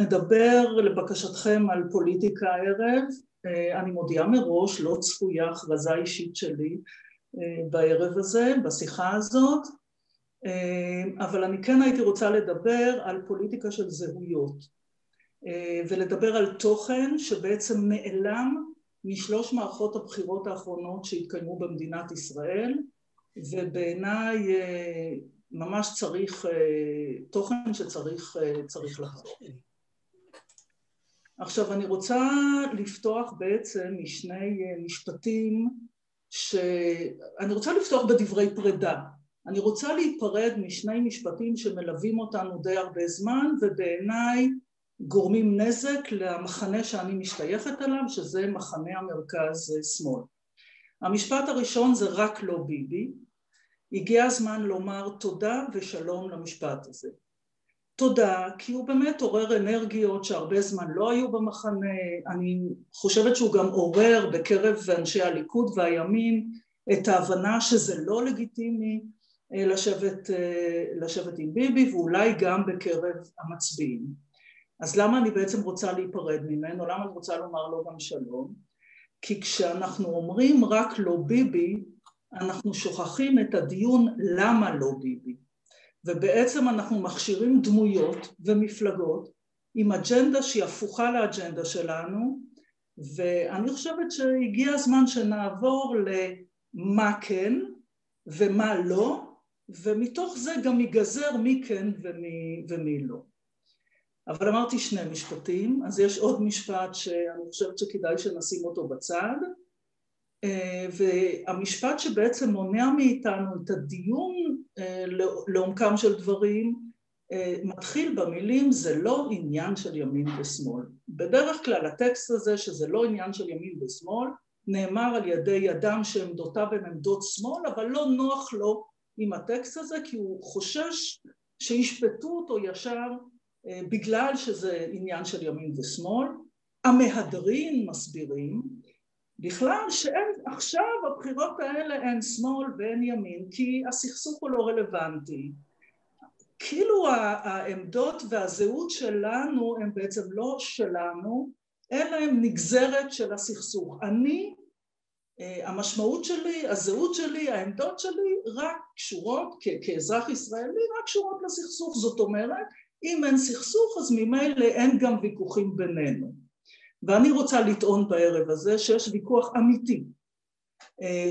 נדבר לבקשתכם על פוליטיקה הערב, אני מודיעה מראש, לא צפויה הכרזה אישית שלי בערב הזה, בשיחה הזאת, אבל אני כן הייתי רוצה לדבר על פוליטיקה של זהויות. ולדבר על תוכן שבעצם נעלם משלוש מערכות הבחירות האחרונות שהתקיימו במדינת ישראל ובעיניי ממש צריך, תוכן שצריך לחזור. עכשיו אני רוצה לפתוח בעצם משני משפטים ש... אני רוצה לפתוח בדברי פרידה. אני רוצה להיפרד משני משפטים שמלווים אותנו די הרבה זמן ובעיניי גורמים נזק למחנה שאני משתייכת אליו שזה מחנה המרכז שמאל. המשפט הראשון זה רק לא ביבי, הגיע הזמן לומר תודה ושלום למשפט הזה. תודה כי הוא באמת עורר אנרגיות שהרבה זמן לא היו במחנה, אני חושבת שהוא גם עורר בקרב אנשי הליכוד והימין את ההבנה שזה לא לגיטימי לשבת, לשבת עם ביבי ואולי גם בקרב המצביעים. אז למה אני בעצם רוצה להיפרד ממנו? למה אני רוצה לומר לו גם שלום? כי כשאנחנו אומרים רק לא ביבי, אנחנו שוכחים את הדיון למה לא ביבי. ובעצם אנחנו מכשירים דמויות ומפלגות עם אג'נדה שהיא הפוכה לאג'נדה שלנו, ואני חושבת שהגיע הזמן שנעבור למה כן ומה לא, ומתוך זה גם ייגזר מי כן ומי, ומי לא. אבל אמרתי שני משפטים, אז יש עוד משפט שאני חושבת שכדאי שנשים אותו בצד, והמשפט שבעצם מונע מאיתנו את הדיון לעומקם של דברים מתחיל במילים זה לא עניין של ימין ושמאל. בדרך כלל הטקסט הזה שזה לא עניין של ימין ושמאל נאמר על ידי אדם שעמדותיו הן עמדות שמאל אבל לא נוח לו עם הטקסט הזה כי הוא חושש שישפטו אותו ישר בגלל שזה עניין של ימין ושמאל. המהדרין מסבירים בכלל שאין עכשיו הבחירות האלה אין שמאל ואין ימין כי הסכסוך הוא לא רלוונטי. כאילו העמדות והזהות שלנו הם בעצם לא שלנו אלא הם נגזרת של הסכסוך. אני המשמעות שלי, הזהות שלי, העמדות שלי רק קשורות כאזרח ישראלי רק קשורות לסכסוך. זאת אומרת אם אין סכסוך אז ממילא אין גם ויכוחים בינינו ואני רוצה לטעון בערב הזה שיש ויכוח אמיתי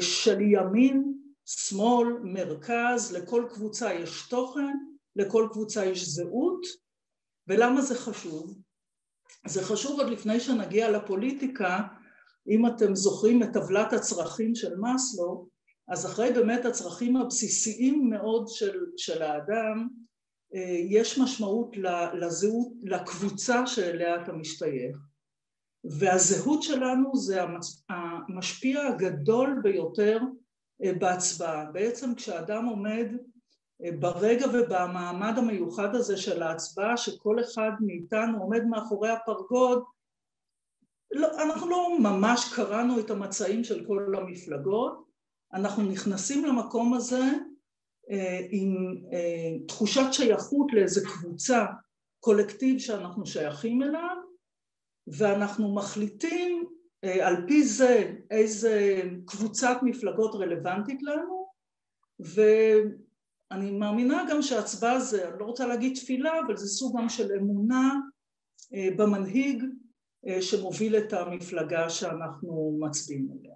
של ימין, שמאל, מרכז, לכל קבוצה יש תוכן, לכל קבוצה יש זהות ולמה זה חשוב? זה חשוב עוד לפני שנגיע לפוליטיקה אם אתם זוכרים את טבלת הצרכים של מאסלו אז אחרי באמת הצרכים הבסיסיים מאוד של, של האדם יש משמעות לזהות, לקבוצה שאליה אתה משתייך והזהות שלנו זה המשפיע הגדול ביותר בהצבעה. בעצם כשאדם עומד ברגע ובמעמד המיוחד הזה של ההצבעה שכל אחד מאיתנו עומד מאחורי הפרגוד לא, אנחנו לא ממש קראנו את המצעים של כל המפלגות אנחנו נכנסים למקום הזה עם תחושת שייכות לאיזה קבוצה, קולקטיב שאנחנו שייכים אליו ואנחנו מחליטים על פי זה איזה קבוצת מפלגות רלוונטית לנו ואני מאמינה גם שההצבעה זה, אני לא רוצה להגיד תפילה, אבל זה סוג גם של אמונה במנהיג שמוביל את המפלגה שאנחנו מצביעים עליה.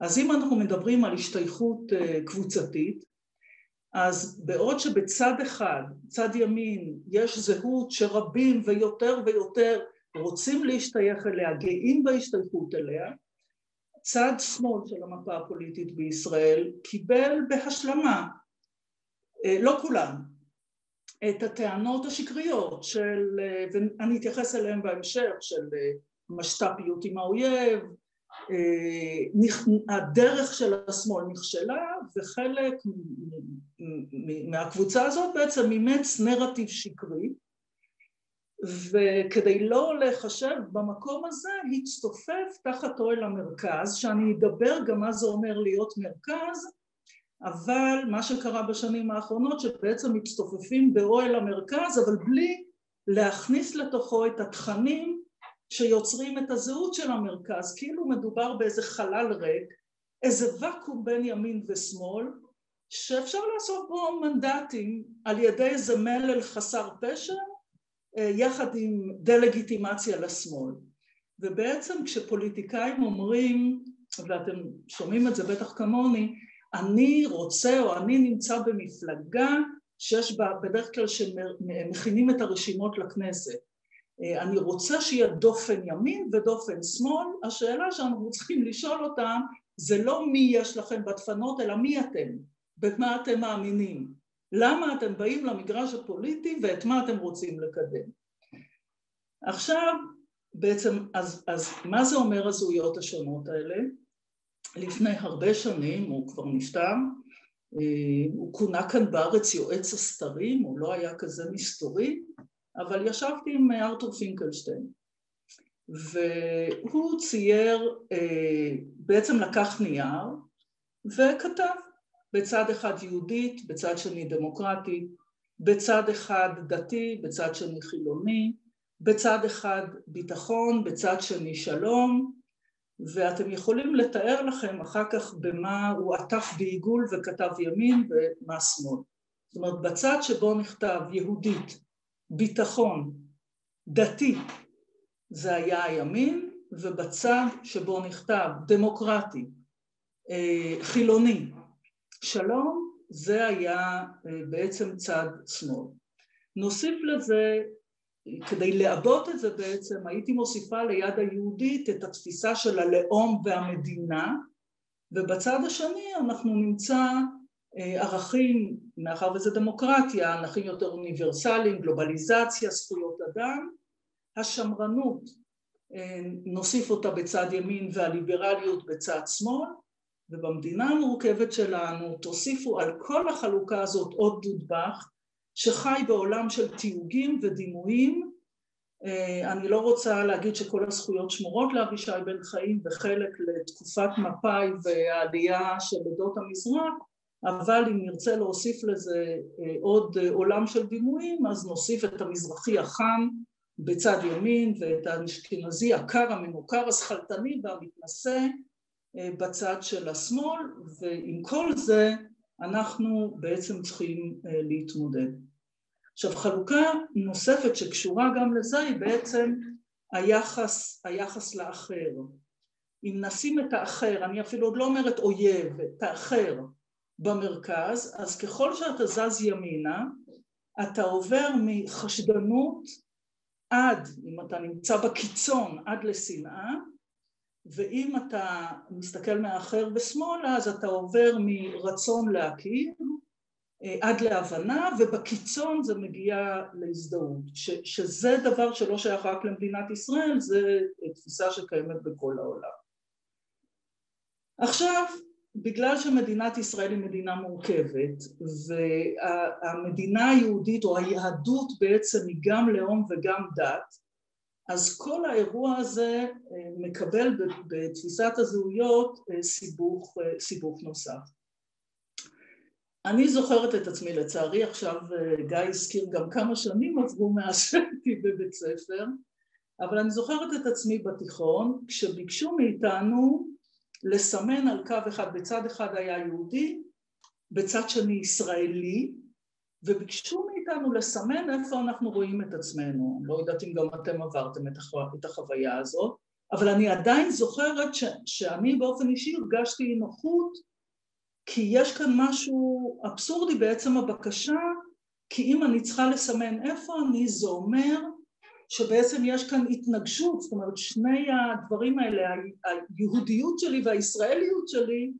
אז אם אנחנו מדברים על השתייכות קבוצתית אז בעוד שבצד אחד, צד ימין, יש זהות שרבים ויותר ויותר רוצים להשתייך אליה, גאים בהשתייכות אליה, צד שמאל של המפה הפוליטית בישראל קיבל בהשלמה, לא כולם, את הטענות השקריות של, ואני אתייחס אליהן בהמשך, של משת"פיות עם האויב, הדרך של השמאל נכשלה וחלק מהקבוצה הזאת בעצם אימץ נרטיב שקרי וכדי לא לחשב במקום הזה הצטופף תחת אוהל המרכז שאני אדבר גם מה זה אומר להיות מרכז אבל מה שקרה בשנים האחרונות שבעצם מצטופפים באוהל המרכז אבל בלי להכניס לתוכו את התכנים שיוצרים את הזהות של המרכז, כאילו מדובר באיזה חלל ריק, איזה ואקום בין ימין ושמאל, שאפשר לעשות בו מנדטים על ידי איזה מלל חסר פשר, יחד עם דה-לגיטימציה לשמאל. ובעצם כשפוליטיקאים אומרים, ואתם שומעים את זה בטח כמוני, אני רוצה או אני נמצא במפלגה שיש בה בדרך כלל שמכינים את הרשימות לכנסת. אה, אני רוצה שיהיה דופן ימין ודופן שמאל, השאלה שאנחנו צריכים לשאול אותם זה לא מי יש לכם בדפנות אלא מי אתם, במה אתם מאמינים, למה אתם באים למגרש הפוליטי ואת מה אתם רוצים לקדם. עכשיו בעצם, אז, אז מה זה אומר הזהויות השונות האלה? לפני הרבה שנים, הוא כבר נפטר, אה, הוא כונה כאן בארץ יועץ הסתרים, הוא לא היה כזה מסתורי, אבל ישבתי עם ארתור פינקלשטיין, והוא צייר, אה, בעצם לקח נייר וכתב בצד אחד יהודית, בצד שני דמוקרטית, בצד אחד דתי, בצד שני חילוני, בצד אחד ביטחון, בצד שני שלום, ואתם יכולים לתאר לכם אחר כך במה הוא עטף בעיגול וכתב ימין ומה שמאל. זאת אומרת, בצד שבו נכתב יהודית, ביטחון, דתי, זה היה הימין, ובצד שבו נכתב דמוקרטי, אה, חילוני, שלום, זה היה אה, בעצם צד שמאל. נוסיף לזה כדי לעבות את זה בעצם הייתי מוסיפה ליד היהודית את התפיסה של הלאום והמדינה ובצד השני אנחנו נמצא אה, ערכים, מאחר וזה דמוקרטיה, ערכים יותר אוניברסליים, גלובליזציה, זכויות אדם, השמרנות אה, נוסיף אותה בצד ימין והליברליות בצד שמאל ובמדינה המורכבת שלנו תוסיפו על כל החלוקה הזאת עוד דודבך שחי בעולם של תיוגים ודימויים. אה, אני לא רוצה להגיד שכל הזכויות שמורות לאבישי בן חיים וחלק לתקופת מפא"י והעלייה של עדות המזרח, אבל אם נרצה להוסיף לזה אה, עוד עולם של דימויים, אז נוסיף את המזרחי החם בצד ימין ואת האשכנזי הקר המנוכר השכלתני והמתנשא אה, בצד של השמאל, ועם כל זה אנחנו בעצם צריכים אה, להתמודד. עכשיו חלוקה נוספת שקשורה גם לזה היא בעצם היחס, היחס לאחר. אם נשים את האחר, אני אפילו עוד לא אומרת אויב, את האחר במרכז, אז ככל שאתה זז ימינה, אתה עובר מחשדנות עד, אם אתה נמצא בקיצון, עד לשנאה, ואם אתה מסתכל מהאחר ושמאלה אז אתה עובר מרצון להכיר אה, עד להבנה ובקיצון זה מגיע להזדהות. ש, שזה דבר שלא שייך רק למדינת ישראל זה תפיסה שקיימת בכל העולם. עכשיו בגלל שמדינת ישראל היא מדינה מורכבת והמדינה היהודית או היהדות בעצם היא גם לאום וגם דת אז כל האירוע הזה אה, מקבל בתפיסת הזהויות אה, סיבוך, אה, סיבוך נוסף. אני זוכרת את עצמי, לצערי עכשיו גיא הזכיר גם כמה שנים עברו מאז שהייתי בבית ספר, אבל אני זוכרת את עצמי בתיכון כשביקשו מאיתנו לסמן על קו אחד, בצד אחד היה יהודי, בצד שני ישראלי, וביקשו מאיתנו לסמן איפה אנחנו רואים את עצמנו. לא יודעת אם גם אתם עברתם את, החו... את החוויה הזאת, אבל אני עדיין זוכרת ש... שאני באופן אישי הרגשתי נוחות כי יש כאן משהו אבסורדי. בעצם הבקשה, כי אם אני צריכה לסמן איפה אני, זה אומר שבעצם יש כאן התנגשות, זאת אומרת שני הדברים האלה, היהודיות שלי והישראליות שלי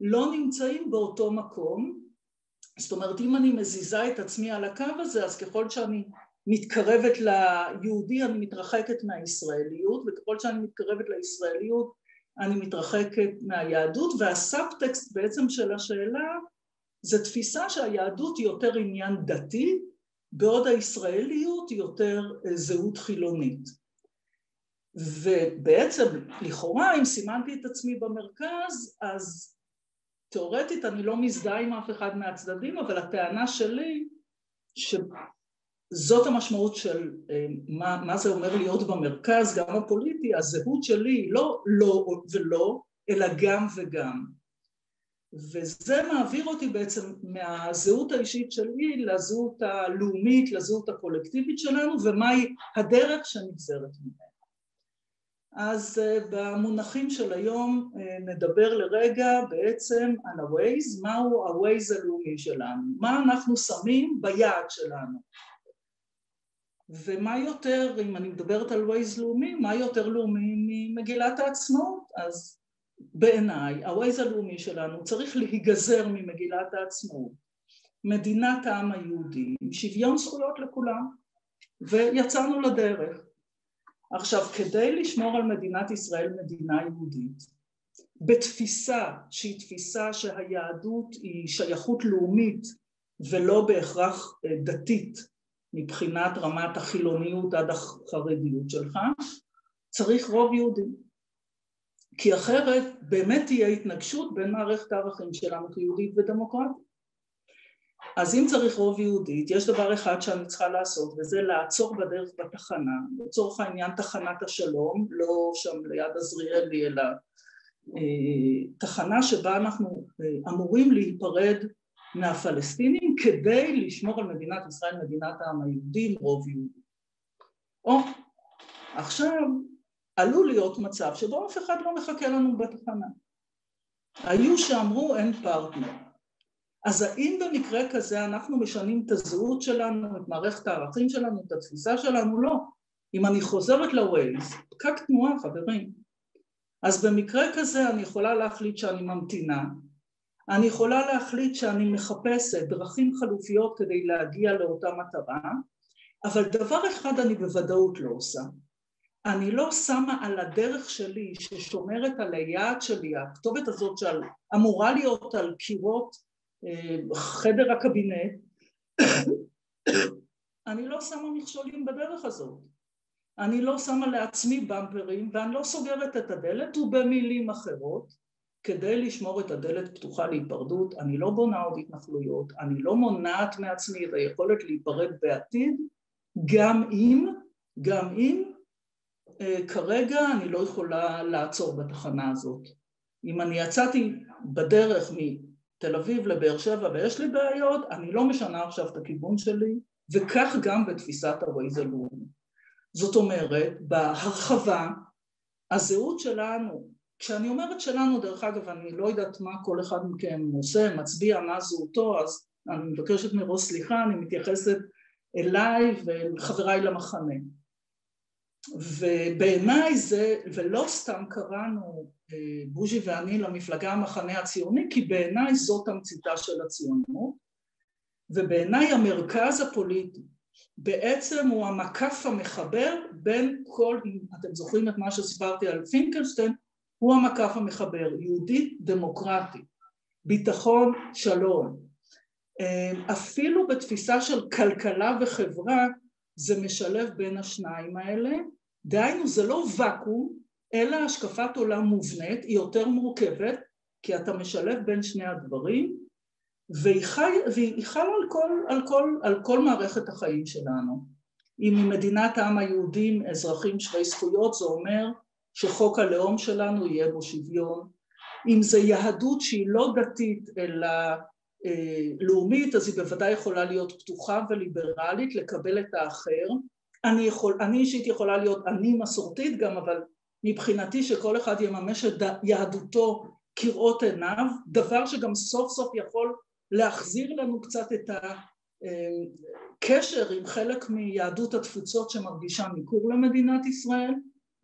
לא נמצאים באותו מקום, זאת אומרת אם אני מזיזה את עצמי על הקו הזה אז ככל שאני מתקרבת ליהודי אני מתרחקת מהישראליות וככל שאני מתקרבת לישראליות אני מתרחקת מהיהדות והסאבטקסט בעצם של השאלה זה תפיסה שהיהדות היא יותר עניין דתי בעוד הישראליות היא יותר אה, זהות חילונית. ובעצם לכאורה אם סימנתי את עצמי במרכז אז תאורטית אני לא מזדהה עם אף אחד מהצדדים, אבל הטענה שלי זאת המשמעות של מה, מה זה אומר להיות במרכז, גם הפוליטי, הזהות שלי היא לא לא ולא, אלא גם וגם. וזה מעביר אותי בעצם מהזהות האישית שלי לזהות הלאומית, לזהות הקולקטיבית שלנו, ומהי הדרך שנגזרת ממנה. אז אה, במונחים של היום אה, נדבר לרגע בעצם על ה-Waze, מהו ה-Waze הלאומי שלנו, מה אנחנו שמים ביעד שלנו. ומה יותר, אם אני מדברת על Waze לאומי, מה יותר לאומי ממגילת העצמאות? אז בעיניי, ה-Waze הלאומי שלנו צריך להיגזר ממגילת העצמאות, מדינת העם היהודי, עם שוויון זכויות לכולם, ויצאנו לדרך. עכשיו, כדי לשמור על מדינת ישראל מדינה יהודית, בתפיסה שהיא תפיסה שהיהדות היא שייכות לאומית ולא בהכרח אה, דתית מבחינת רמת החילוניות עד החרדיות שלך, צריך רוב יהודי. כי אחרת באמת תהיה התנגשות בין מערכת הערכים שלנו כיהודית ודמוקרטית. אז אם צריך רוב יהודית, יש דבר אחד שאני צריכה לעשות וזה לעצור בדרך בתחנה, לצורך העניין תחנת השלום, לא שם ליד עזריאלי אלא אה, תחנה שבה אנחנו אה, אמורים להיפרד מהפלסטינים כדי לשמור על מדינת ישראל, מדינת העם היהודי רוב יהודי. או, עכשיו עלול להיות מצב שבו אף אחד לא מחכה לנו בתחנה. היו שאמרו אין פרטנר. אז האם במקרה כזה אנחנו משנים את הזהות שלנו, את מערכת הערכים שלנו, את התפיסה שלנו? לא. אם אני חוזרת לווייז, פקק תנועה חברים. אז במקרה כזה אני יכולה להחליט שאני ממתינה, אני יכולה להחליט שאני מחפשת דרכים חלופיות כדי להגיע לאותה מטרה, אבל דבר אחד אני בוודאות לא עושה. אני לא שמה על הדרך שלי ששומרת על היעד שלי, הכתובת הזאת שאמורה להיות על קירות חדר הקבינט, אני לא שמה מכשולים בדרך הזאת. אני לא שמה לעצמי במפרים ואני לא סוגרת את הדלת ובמילים אחרות כדי לשמור את הדלת פתוחה להיפרדות אני לא בונה עוד התנחלויות, אני לא מונעת מעצמי את היכולת להיפרד בעתיד גם אם, גם אם אה, כרגע אני לא יכולה לעצור בתחנה הזאת. אם אני יצאתי בדרך מתל אביב לבאר שבע ויש לי בעיות, אני לא משנה עכשיו את הכיוון שלי, וכך גם בתפיסת ה-Waze הלאומי. זאת אומרת, בהרחבה, הזהות שלנו, כשאני אומרת שלנו, דרך אגב, אני לא יודעת מה כל אחד מכם עושה, מצביע, מה זהותו, אז אני מבקשת מראש סליחה, אני מתייחסת אליי וחבריי למחנה. ובעיניי זה, ולא סתם קראנו בוז'י ואני למפלגה המחנה הציוני, כי בעיניי זאת תמציתה של הציונות, ובעיניי המרכז הפוליטי בעצם הוא המקף המחבר בין כל, אם אתם זוכרים את מה שסיפרתי על פינקלשטיין, הוא המקף המחבר, יהודית דמוקרטית, ביטחון שלום. אה, אפילו בתפיסה של כלכלה וחברה זה משלב בין השניים האלה דהיינו זה לא ואקום אלא השקפת עולם מובנית, היא יותר מורכבת כי אתה משלב בין שני הדברים והיא, חי, והיא חלה על כל, על, כל, על כל מערכת החיים שלנו. אם היא מדינת העם היהודי אזרחים שווי זכויות זה אומר שחוק הלאום שלנו יהיה בו שוויון, אם זה יהדות שהיא לא דתית אלא אה, לאומית אז היא בוודאי יכולה להיות פתוחה וליברלית לקבל את האחר אני, יכול, אני אישית יכולה להיות אני מסורתית גם, אבל מבחינתי שכל אחד יממש את יהדותו כראות עיניו, דבר שגם סוף סוף יכול להחזיר לנו קצת את הקשר עם חלק מיהדות התפוצות שמרגישה ניכור למדינת ישראל,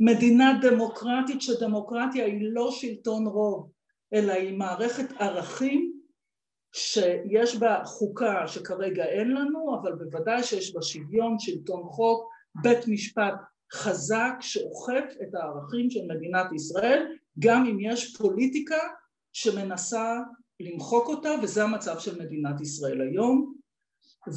מדינה דמוקרטית שדמוקרטיה היא לא שלטון רוב אלא היא מערכת ערכים שיש בה חוקה שכרגע אין לנו, אבל בוודאי שיש בה שוויון, שלטון חוק, בית משפט חזק שאוכף את הערכים של מדינת ישראל, גם אם יש פוליטיקה שמנסה למחוק אותה, וזה המצב של מדינת ישראל היום.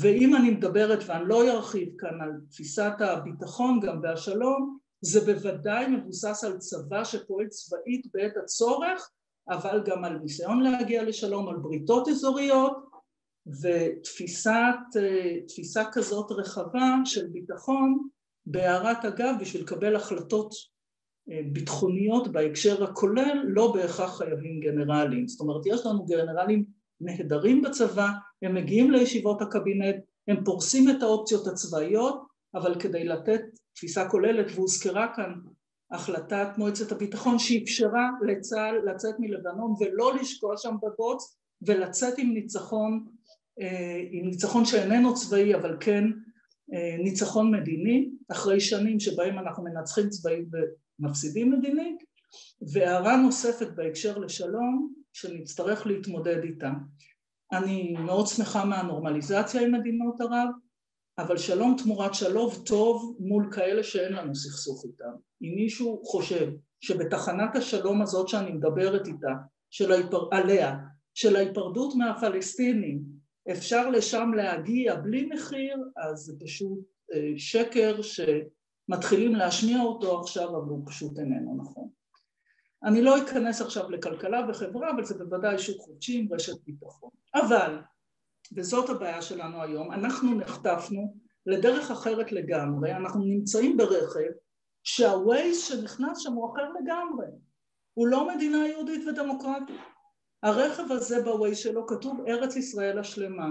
ואם אני מדברת, ואני לא ארחיב כאן על תפיסת הביטחון גם והשלום, זה בוודאי מבוסס על צבא שפועל צבאית בעת הצורך אבל גם על ניסיון להגיע לשלום, על בריתות אזוריות ותפיסה כזאת רחבה של ביטחון בהערת אגב בשביל לקבל החלטות ביטחוניות בהקשר הכולל לא בהכרח חייבים גנרלים, זאת אומרת יש לנו גנרלים נהדרים בצבא, הם מגיעים לישיבות הקבינט, הם פורסים את האופציות הצבאיות, אבל כדי לתת תפיסה כוללת, והוזכרה כאן החלטת מועצת הביטחון שאפשרה לצה"ל לצאת מלבנון ולא לשקוע שם בבוץ ולצאת עם ניצחון, עם ניצחון שאיננו צבאי אבל כן ניצחון מדיני, אחרי שנים שבהם אנחנו מנצחים צבאית ומפסידים מדינית, והערה נוספת בהקשר לשלום שנצטרך להתמודד איתה. אני מאוד שמחה מהנורמליזציה עם מדינות ערב, אבל שלום תמורת שלום טוב מול כאלה שאין לנו סכסוך איתם. אם מישהו חושב שבתחנת השלום הזאת שאני מדברת איתה, של ההיפר... עליה, של ההיפרדות מהפלסטינים, אפשר לשם להגיע בלי מחיר, אז זה פשוט שקר שמתחילים להשמיע אותו עכשיו, אבל הוא פשוט איננו נכון. אני לא אכנס עכשיו לכלכלה וחברה, אבל זה בוודאי שוק חודשי עם רשת ביטחון. אבל, וזאת הבעיה שלנו היום, אנחנו נחטפנו לדרך אחרת לגמרי, אנחנו נמצאים ברכב שהווייז שנכנס שם הוא אחר לגמרי, הוא לא מדינה יהודית ודמוקרטית. הרכב הזה בווייז שלו כתוב ארץ ישראל השלמה.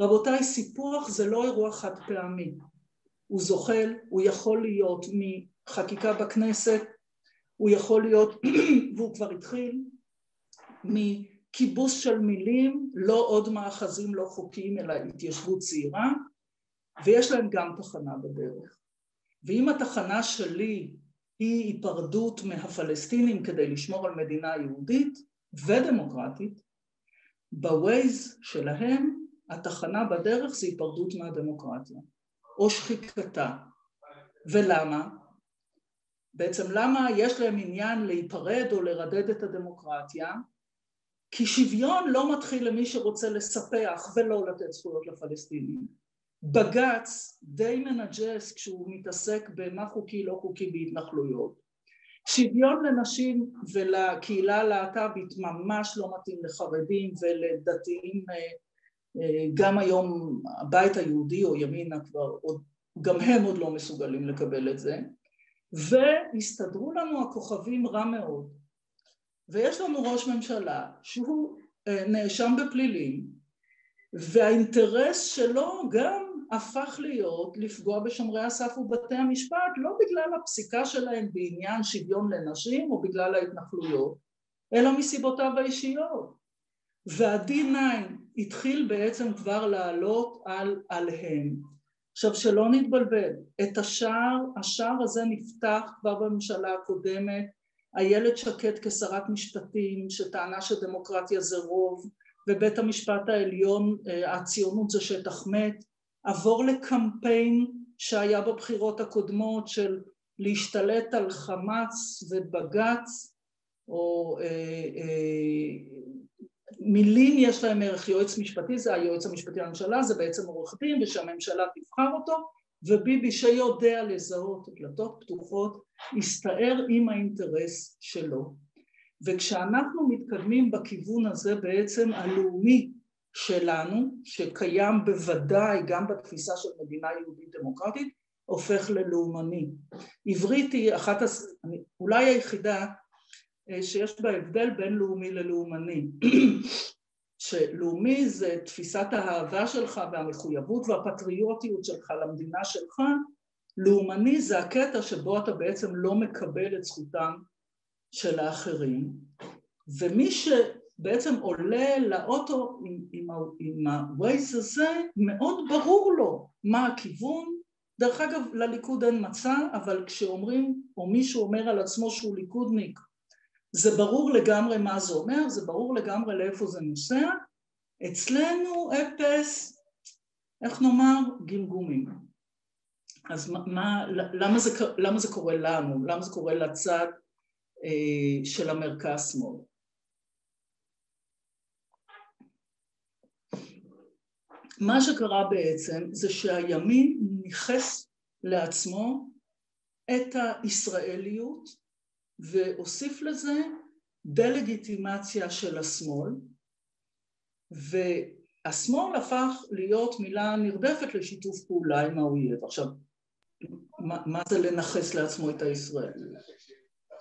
רבותיי, סיפוח זה לא אירוע חד פעמי, הוא זוחל, הוא יכול להיות מחקיקה בכנסת, הוא יכול להיות, והוא כבר התחיל, מכיבוס של מילים, לא עוד מאחזים לא חוקיים אלא התיישבות צעירה, ויש להם גם תחנה בדרך. ואם התחנה שלי היא היפרדות מהפלסטינים כדי לשמור על מדינה יהודית ודמוקרטית, בווייז שלהם התחנה בדרך זה היפרדות מהדמוקרטיה, או שחיקתה. ולמה? בעצם למה יש להם עניין להיפרד או לרדד את הדמוקרטיה? כי שוויון לא מתאים למי שרוצה לספח ולא לתת זכויות לפלסטינים. בג"ץ די מנג'ס כשהוא מתעסק במה חוקי לא חוקי בהתנחלויות. שוויון לנשים ולקהילה הלהט"בית ממש לא מתאים לחרדים ולדתיים גם היום הבית היהודי או ימינה כבר עוד, גם הם עוד לא מסוגלים לקבל את זה. והסתדרו לנו הכוכבים רע מאוד. ויש לנו ראש ממשלה שהוא נאשם בפלילים והאינטרס שלו גם הפך להיות לפגוע בשומרי הסף ובתי המשפט לא בגלל הפסיקה שלהם בעניין שוויון לנשים או בגלל ההתנחלויות אלא מסיבותיו האישיות. וה-D9 התחיל בעצם כבר לעלות על, עליהם. עכשיו שלא נתבלבל, את השער, השער הזה נפתח כבר בממשלה הקודמת, איילת שקד כשרת משפטים שטענה שדמוקרטיה זה רוב ובית המשפט העליון הציונות זה שטח מת, עבור לקמפיין שהיה בבחירות הקודמות של להשתלט על חמאס ובג"ץ או אה, אה, מילים יש להם ערך, יועץ משפטי זה היועץ המשפטי לממשלה, זה בעצם עורך דין ושהממשלה תבחר אותו וביבי שיודע לזהות דלתות פתוחות יסתער עם האינטרס שלו. וכשאנחנו מתקדמים בכיוון הזה בעצם הלאומי שלנו שקיים בוודאי גם בתפיסה של מדינה יהודית דמוקרטית הופך ללאומני. עברית היא אחת, אולי היחידה שיש בה הבדל בין לאומי ללאומני. שלאומי זה תפיסת האהבה שלך והמחויבות והפטריוטיות שלך למדינה שלך, לאומני זה הקטע שבו אתה בעצם לא מקבל את זכותם של האחרים, ומי שבעצם עולה לאוטו עם, עם, עם ה-Waze הזה, מאוד ברור לו מה הכיוון, דרך אגב לליכוד אין מצע, אבל כשאומרים, או מישהו אומר על עצמו שהוא ליכודניק זה ברור לגמרי מה זה אומר, זה ברור לגמרי לאיפה זה נוסע, אצלנו אפס, איך נאמר, גמגומים. אז מה, למה, זה, למה זה קורה לנו? למה זה קורה לצד אה, של המרכז-שמאל? מה שקרה בעצם זה שהימין ניכס לעצמו את הישראליות והוסיף לזה דה-לגיטימציה של השמאל השמאל הפך להיות מילה נרדפת לשיתוף פעולה עם האויב. עכשיו, מה, מה זה לנכס לעצמו את הישראלי?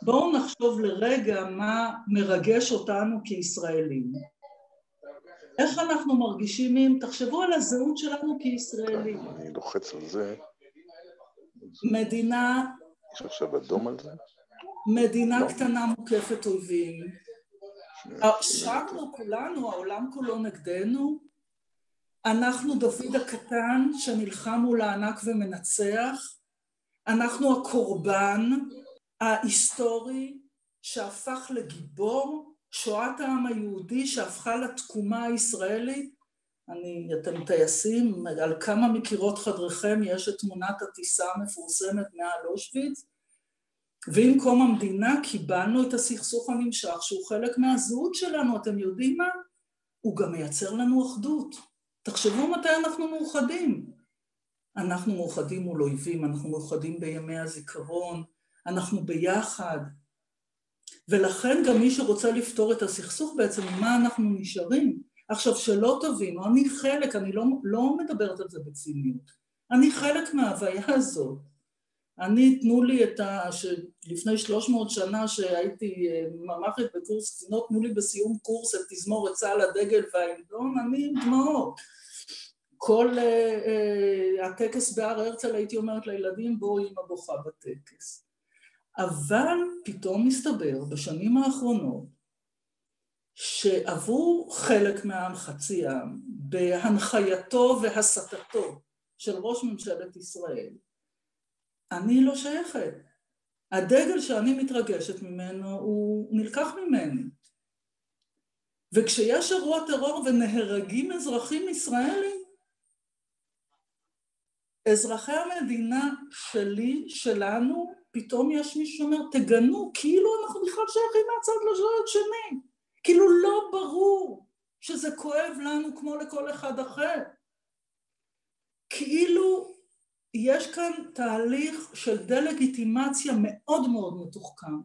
בואו נחשוב לרגע מה מרגש אותנו כישראלים. איך אנחנו מרגישים אם, תחשבו על הזהות שלנו כישראלים. אני לוחץ על זה. מדינה... יש עכשיו אדום על זה? מדינה לא. קטנה מוקפת אויבים. שרנו כולנו, העולם כולו נגדנו. אנחנו דוד הקטן שנלחם מול הענק ומנצח. אנחנו הקורבן ההיסטורי שהפך לגיבור, שואת העם היהודי שהפכה לתקומה הישראלית. אני, אתם טייסים, על כמה מקירות חדריכם יש את תמונת הטיסה המפורסמת מעל אושוויץ, ועם קום המדינה קיבלנו את הסכסוך הנמשך שהוא חלק מהזהות שלנו, אתם יודעים מה? הוא גם מייצר לנו אחדות. תחשבו מתי אנחנו מאוחדים. אנחנו מאוחדים מול אויבים, אנחנו מאוחדים בימי הזיכרון, אנחנו ביחד. ולכן גם מי שרוצה לפתור את הסכסוך בעצם, מה אנחנו נשארים? עכשיו שלא תבינו, אני חלק, אני לא, לא מדברת על זה בציניות, אני חלק מההוויה הזאת. אני, תנו לי את ה... שלפני 300 שנה שהייתי אה, ממ"חית בקורס קצינות, תנו לי בסיום קורס את תזמורת צה"ל הדגל וההמנון, אני עם דמעות. כל uh, uh, הטקס בהר הרצל הייתי אומרת לילדים בואו אמא בוכה בטקס. אבל פתאום מסתבר בשנים האחרונות שעבור חלק מהעם, חצי העם, בהנחייתו והסתתו של ראש ממשלת ישראל, אני לא שייכת. הדגל שאני מתרגשת ממנו הוא נלקח ממני. וכשיש אירוע טרור ונהרגים אזרחים ישראלים, אזרחי המדינה שלי, שלנו, פתאום יש מישהו שאומר, תגנו, כאילו אנחנו בכלל שייכים מהצד לשד שני. כאילו לא ברור שזה כואב לנו כמו לכל אחד אחר. כאילו יש כאן תהליך של דה-לגיטימציה מאוד מאוד מתוחכם.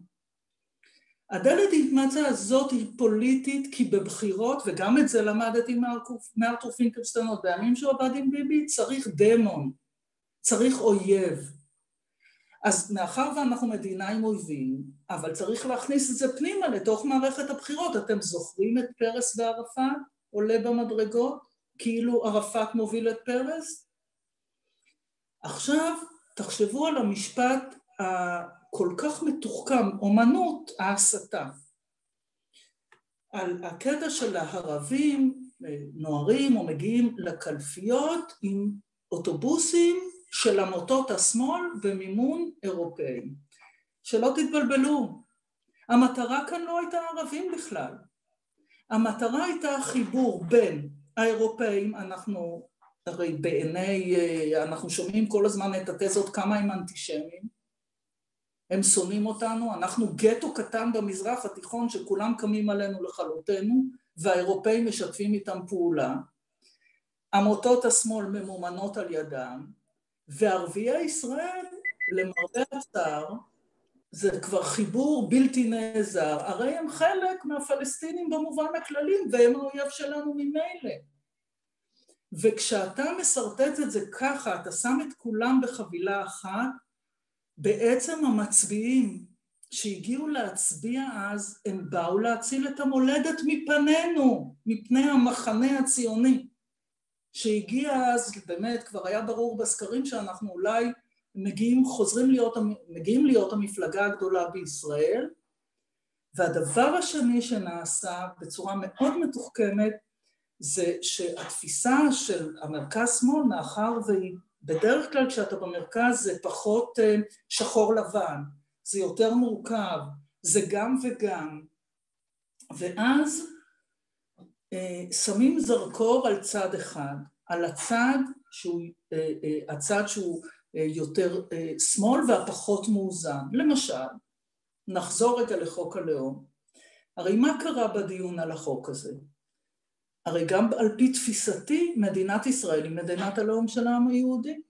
הדה-לגיטימציה הזאת היא פוליטית כי בבחירות, וגם את זה למדתי מארתור פינקלסטיין עוד בימים שהוא עבד עם ביבי, צריך דמון, צריך אויב. אז מאחר ואנחנו מדינה עם אויבים, אבל צריך להכניס את זה פנימה לתוך מערכת הבחירות. אתם זוכרים את פרס וערפאת עולה במדרגות? כאילו ערפאת מוביל את פרס? עכשיו תחשבו על המשפט הכל כך מתוחכם, אומנות ההסתה. על הקטע של הערבים נוערים או מגיעים לקלפיות עם אוטובוסים של עמותות השמאל במימון אירופאי. שלא תתבלבלו, המטרה כאן לא הייתה ערבים בכלל. המטרה הייתה חיבור בין האירופאים, אנחנו הרי בעיני, אנחנו שומעים כל הזמן את התזות כמה הם אנטישמים, הם שונאים אותנו, אנחנו גטו קטן במזרח התיכון שכולם קמים עלינו לכלותנו והאירופאים משתפים איתם פעולה, עמותות השמאל ממומנות על ידם וערביי ישראל, למרבה הצער, זה כבר חיבור בלתי נעזר, הרי הם חלק מהפלסטינים במובן הכללי והם האויב שלנו ממילא. וכשאתה משרטט את זה ככה, אתה שם את כולם בחבילה אחת, בעצם המצביעים שהגיעו להצביע אז, הם באו להציל את המולדת מפנינו, מפני המחנה הציוני. שהגיע אז, באמת כבר היה ברור בסקרים שאנחנו אולי מגיעים, חוזרים להיות, מגיעים להיות המפלגה הגדולה בישראל, והדבר השני שנעשה בצורה מאוד מתוחכמת זה שהתפיסה של המרכז-שמאל, מאחר והיא בדרך כלל כשאתה במרכז זה פחות אה, שחור לבן, זה יותר מורכב, זה גם וגם, ואז שמים זרקור על צד אחד, על הצד שהוא, אה, אה, הצד שהוא יותר שמאל והפחות מאוזן. למשל, נחזור רגע לחוק הלאום. הרי מה קרה בדיון על החוק הזה? הרי גם על פי תפיסתי מדינת ישראל היא מדינת הלאום של העם היהודי.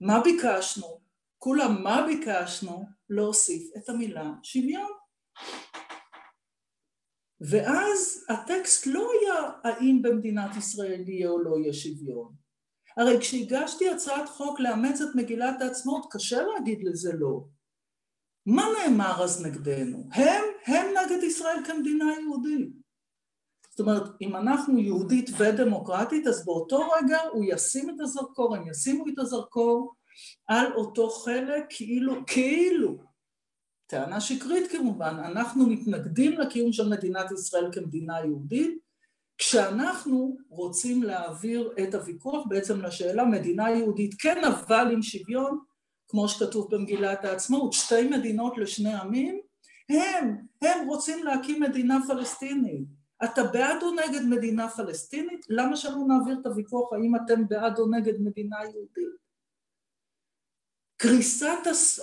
מה ביקשנו? כולם מה ביקשנו? להוסיף את המילה שוויון. ואז הטקסט לא היה האם במדינת ישראל יהיה או לא יהיה שוויון. הרי כשהגשתי הצעת חוק לאמץ את מגילת העצמאות, קשה להגיד לזה לא. מה נאמר אז נגדנו? הם, הם נגד ישראל כמדינה יהודית. זאת אומרת, אם אנחנו יהודית ודמוקרטית, אז באותו רגע הוא ישים את הזרקור, הם ישימו את הזרקור על אותו חלק כאילו, כאילו, טענה שקרית כמובן, אנחנו מתנגדים לקיום של מדינת ישראל כמדינה יהודית, כשאנחנו רוצים להעביר את הוויכוח בעצם לשאלה מדינה יהודית כן אבל עם שוויון, כמו שכתוב במגילת העצמאות, שתי מדינות לשני עמים, הם, הם רוצים להקים מדינה פלסטינית. אתה בעד או נגד מדינה פלסטינית? למה שלא נעביר את הוויכוח האם אתם בעד או נגד מדינה יהודית? קריסת הס...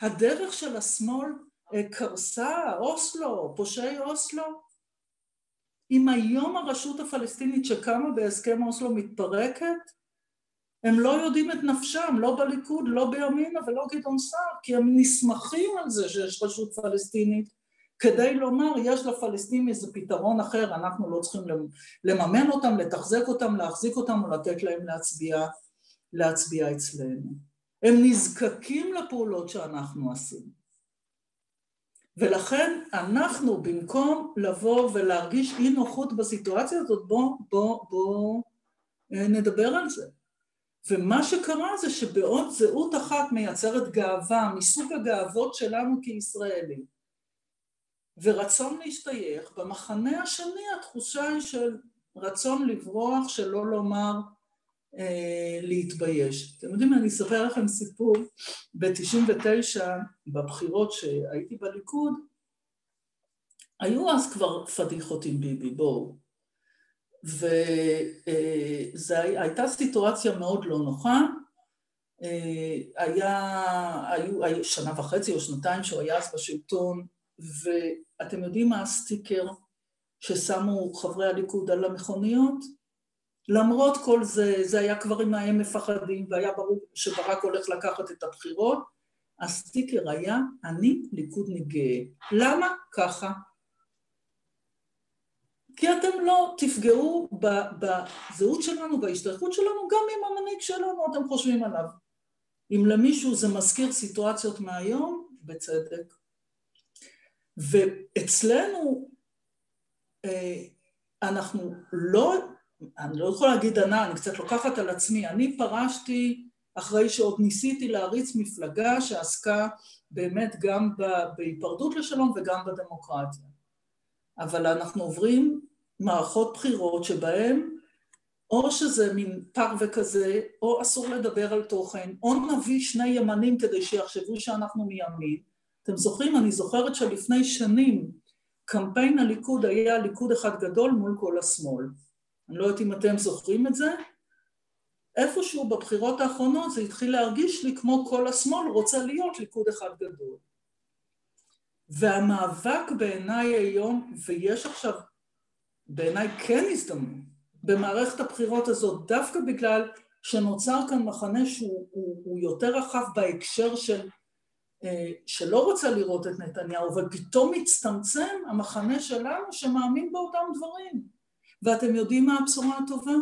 הדרך של השמאל אה, קרסה, אוסלו, פושעי אוסלו. אם היום הרשות הפלסטינית שקמה בהסכם אוסלו מתפרקת, הם לא יודעים את נפשם, לא בליכוד, לא בימינה ולא גדעון סער, כי הם נסמכים על זה שיש רשות פלסטינית כדי לומר יש לפלסטינים איזה פתרון אחר, אנחנו לא צריכים לממן אותם, לתחזק אותם, להחזיק אותם או לתת להם להצביע, להצביע אצלנו. הם נזקקים לפעולות שאנחנו עשינו. ולכן אנחנו במקום לבוא ולהרגיש אי נוחות בסיטואציה הזאת בוא, בוא, בוא אה, נדבר על זה. ומה שקרה זה שבעוד זהות אחת מייצרת גאווה מסוג הגאוות שלנו כישראלים ורצון להשתייך, במחנה השני התחושה היא של רצון לברוח, שלא לומר להתבייש. אתם יודעים, אני אספר לכם סיפור, ב-99 בבחירות שהייתי בליכוד, היו אז כבר פדיחות עם ביבי, בואו. והייתה אה, סיטואציה מאוד לא נוחה, אה, היה, היו, היו שנה וחצי או שנתיים שהוא היה אז בשלטון, ואתם יודעים מה הסטיקר ששמו חברי הליכוד על המכוניות? למרות כל זה, זה היה כבר עם ההם מפחדים והיה ברור שברק הולך לקחת את הבחירות, הסטיקר היה אני ליכודניק גאה. למה? ככה. כי אתם לא תפגעו בזהות שלנו, בהשתייכות שלנו, גם אם המנהיג שלנו אתם חושבים עליו. אם למישהו זה מזכיר סיטואציות מהיום, בצדק. ואצלנו אה, אנחנו לא אני לא יכולה להגיד ענה, אני קצת לוקחת על עצמי, אני פרשתי אחרי שעוד ניסיתי להריץ מפלגה שעסקה באמת גם בהיפרדות לשלום וגם בדמוקרטיה. אבל אנחנו עוברים מערכות בחירות שבהן או שזה מין פרווה כזה, או אסור לדבר על תוכן, או נביא שני ימנים כדי שיחשבו שאנחנו מימין. אתם זוכרים? אני זוכרת שלפני שנים קמפיין הליכוד היה ליכוד אחד גדול מול כל השמאל. אני לא יודעת אם אתם זוכרים את זה, איפשהו בבחירות האחרונות זה התחיל להרגיש לי כמו כל השמאל רוצה להיות ליכוד אחד גדול. והמאבק בעיניי היום, ויש עכשיו בעיניי כן הזדמנות, במערכת הבחירות הזאת, דווקא בגלל שנוצר כאן מחנה שהוא הוא, הוא יותר רחב בהקשר של אה, שלא רוצה לראות את נתניהו, ופתאום מצטמצם המחנה שלנו שמאמין באותם דברים. ואתם יודעים מה הבשורה הטובה?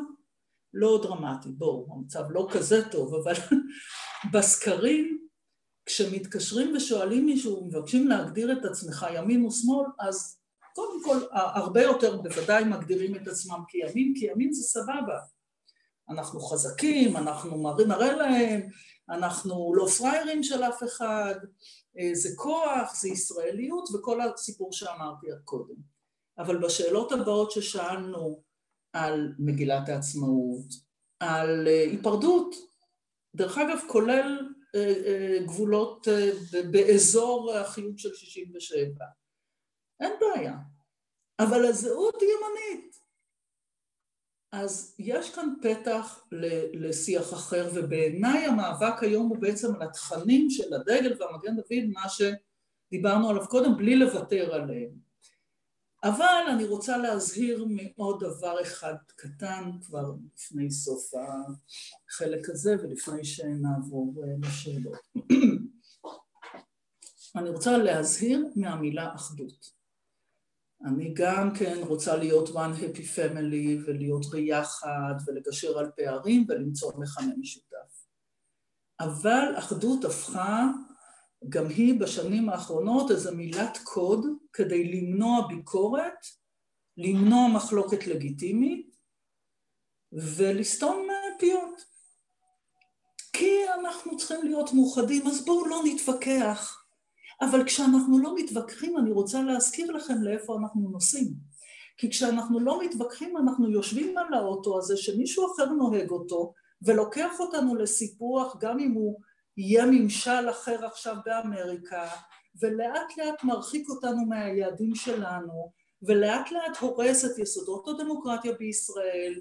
לא דרמטי, בואו, המצב לא כזה טוב, אבל בסקרים, כשמתקשרים ושואלים מישהו, מבקשים להגדיר את עצמך ימין ושמאל, אז קודם כל, הרבה יותר בוודאי מגדירים את עצמם כימין, כי ימין זה סבבה. אנחנו חזקים, אנחנו מראים נראה להם, אנחנו לא פראיירים של אף אחד, אה, זה כוח, זה ישראליות וכל הסיפור שאמרתי קודם. אבל בשאלות הבאות ששאלנו על מגילת העצמאות, על אה, היפרדות, דרך אגב כולל אה, אה, גבולות באזור החיות של 67, אין בעיה, אבל הזהות היא ימנית. אז יש כאן פתח לשיח אחר, ובעיניי המאבק היום הוא בעצם על התכנים של הדגל והמגן דוד, מה שדיברנו עליו קודם, בלי לוותר עליהם. אבל אני רוצה להזהיר מעוד דבר אחד קטן כבר לפני סוף החלק הזה ולפני שנעבור אה, לשאלות. אני רוצה להזהיר מהמילה אחדות. אני גם כן רוצה להיות one happy family ולהיות ביחד ולגשר על פערים ולמצוא מכנה משותף. אבל אחדות הפכה גם היא בשנים האחרונות איזו מילת קוד כדי למנוע ביקורת, למנוע מחלוקת לגיטימית ולסתום פיות. כי אנחנו צריכים להיות מאוחדים, אז בואו לא נתווכח. אבל כשאנחנו לא מתווכחים, אני רוצה להזכיר לכם לאיפה אנחנו נוסעים. כי כשאנחנו לא מתווכחים, אנחנו יושבים על האוטו הזה שמישהו אחר נוהג אותו, ולוקח אותנו לסיפוח, גם אם הוא יהיה ממשל אחר עכשיו באמריקה, ולאט לאט מרחיק אותנו מהיעדים שלנו, ולאט לאט הורס את יסודות הדמוקרטיה בישראל,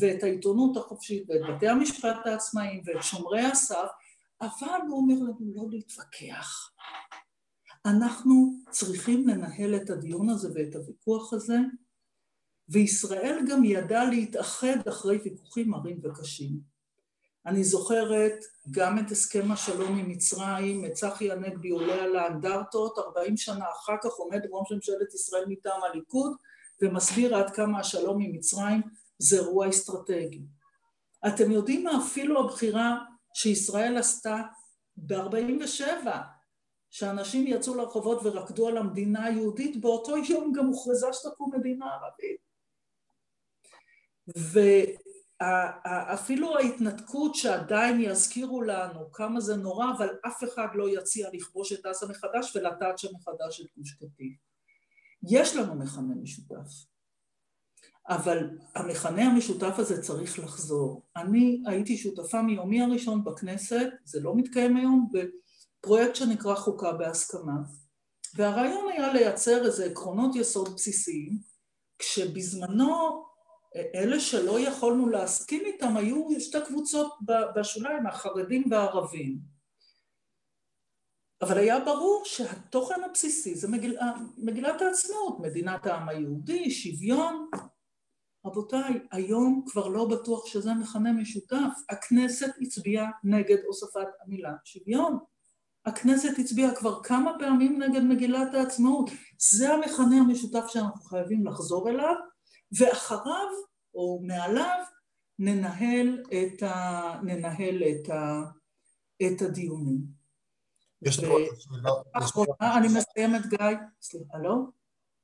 ואת העיתונות החופשית, ואת בתי המשפט העצמאיים, ואת שומרי הסף, אבל הוא אומר לנו לא להתווכח. אנחנו צריכים לנהל את הדיון הזה ואת הוויכוח הזה, וישראל גם ידעה להתאחד אחרי ויכוחים מרים וקשים. אני זוכרת גם את הסכם השלום עם מצרים, את צחי הנגבי עולה על האנדרטות, 40 שנה אחר כך עומד ראש ממשלת ישראל מטעם הליכוד ומסביר עד כמה השלום עם מצרים זה אירוע אסטרטגי. אתם יודעים מה אפילו הבחירה שישראל עשתה ב-47, שאנשים יצאו לרחובות ורקדו על המדינה היהודית, באותו יום גם הוכרזה שתקום מדינה ערבית. ואפילו ההתנתקות שעדיין יזכירו לנו כמה זה נורא, אבל אף אחד לא יציע לכבוש את עזה מחדש ולטעת שם מחדש את גוש קטיף. יש לנו מכנה משותף. אבל המכנה המשותף הזה צריך לחזור. אני הייתי שותפה מיומי הראשון בכנסת, זה לא מתקיים היום, בפרויקט שנקרא חוקה בהסכמה, והרעיון היה לייצר איזה עקרונות יסוד בסיסיים, כשבזמנו אלה שלא יכולנו להסכים איתם היו שתי קבוצות בשוליים, החרדים והערבים. אבל היה ברור שהתוכן הבסיסי זה מגיל, מגילת העצמאות, מדינת העם היהודי, שוויון, רבותיי, היום כבר לא בטוח שזה מכנה משותף. הכנסת הצביעה נגד הוספת המילה שוויון. הכנסת הצביעה כבר כמה פעמים נגד מגילת העצמאות. זה המכנה המשותף שאנחנו חייבים לחזור אליו, ואחריו, או מעליו, ננהל את, ה... ננהל את, ה... את הדיונים. יש לנו שאלה. אני מסיימת, גיא. סליחה, לא?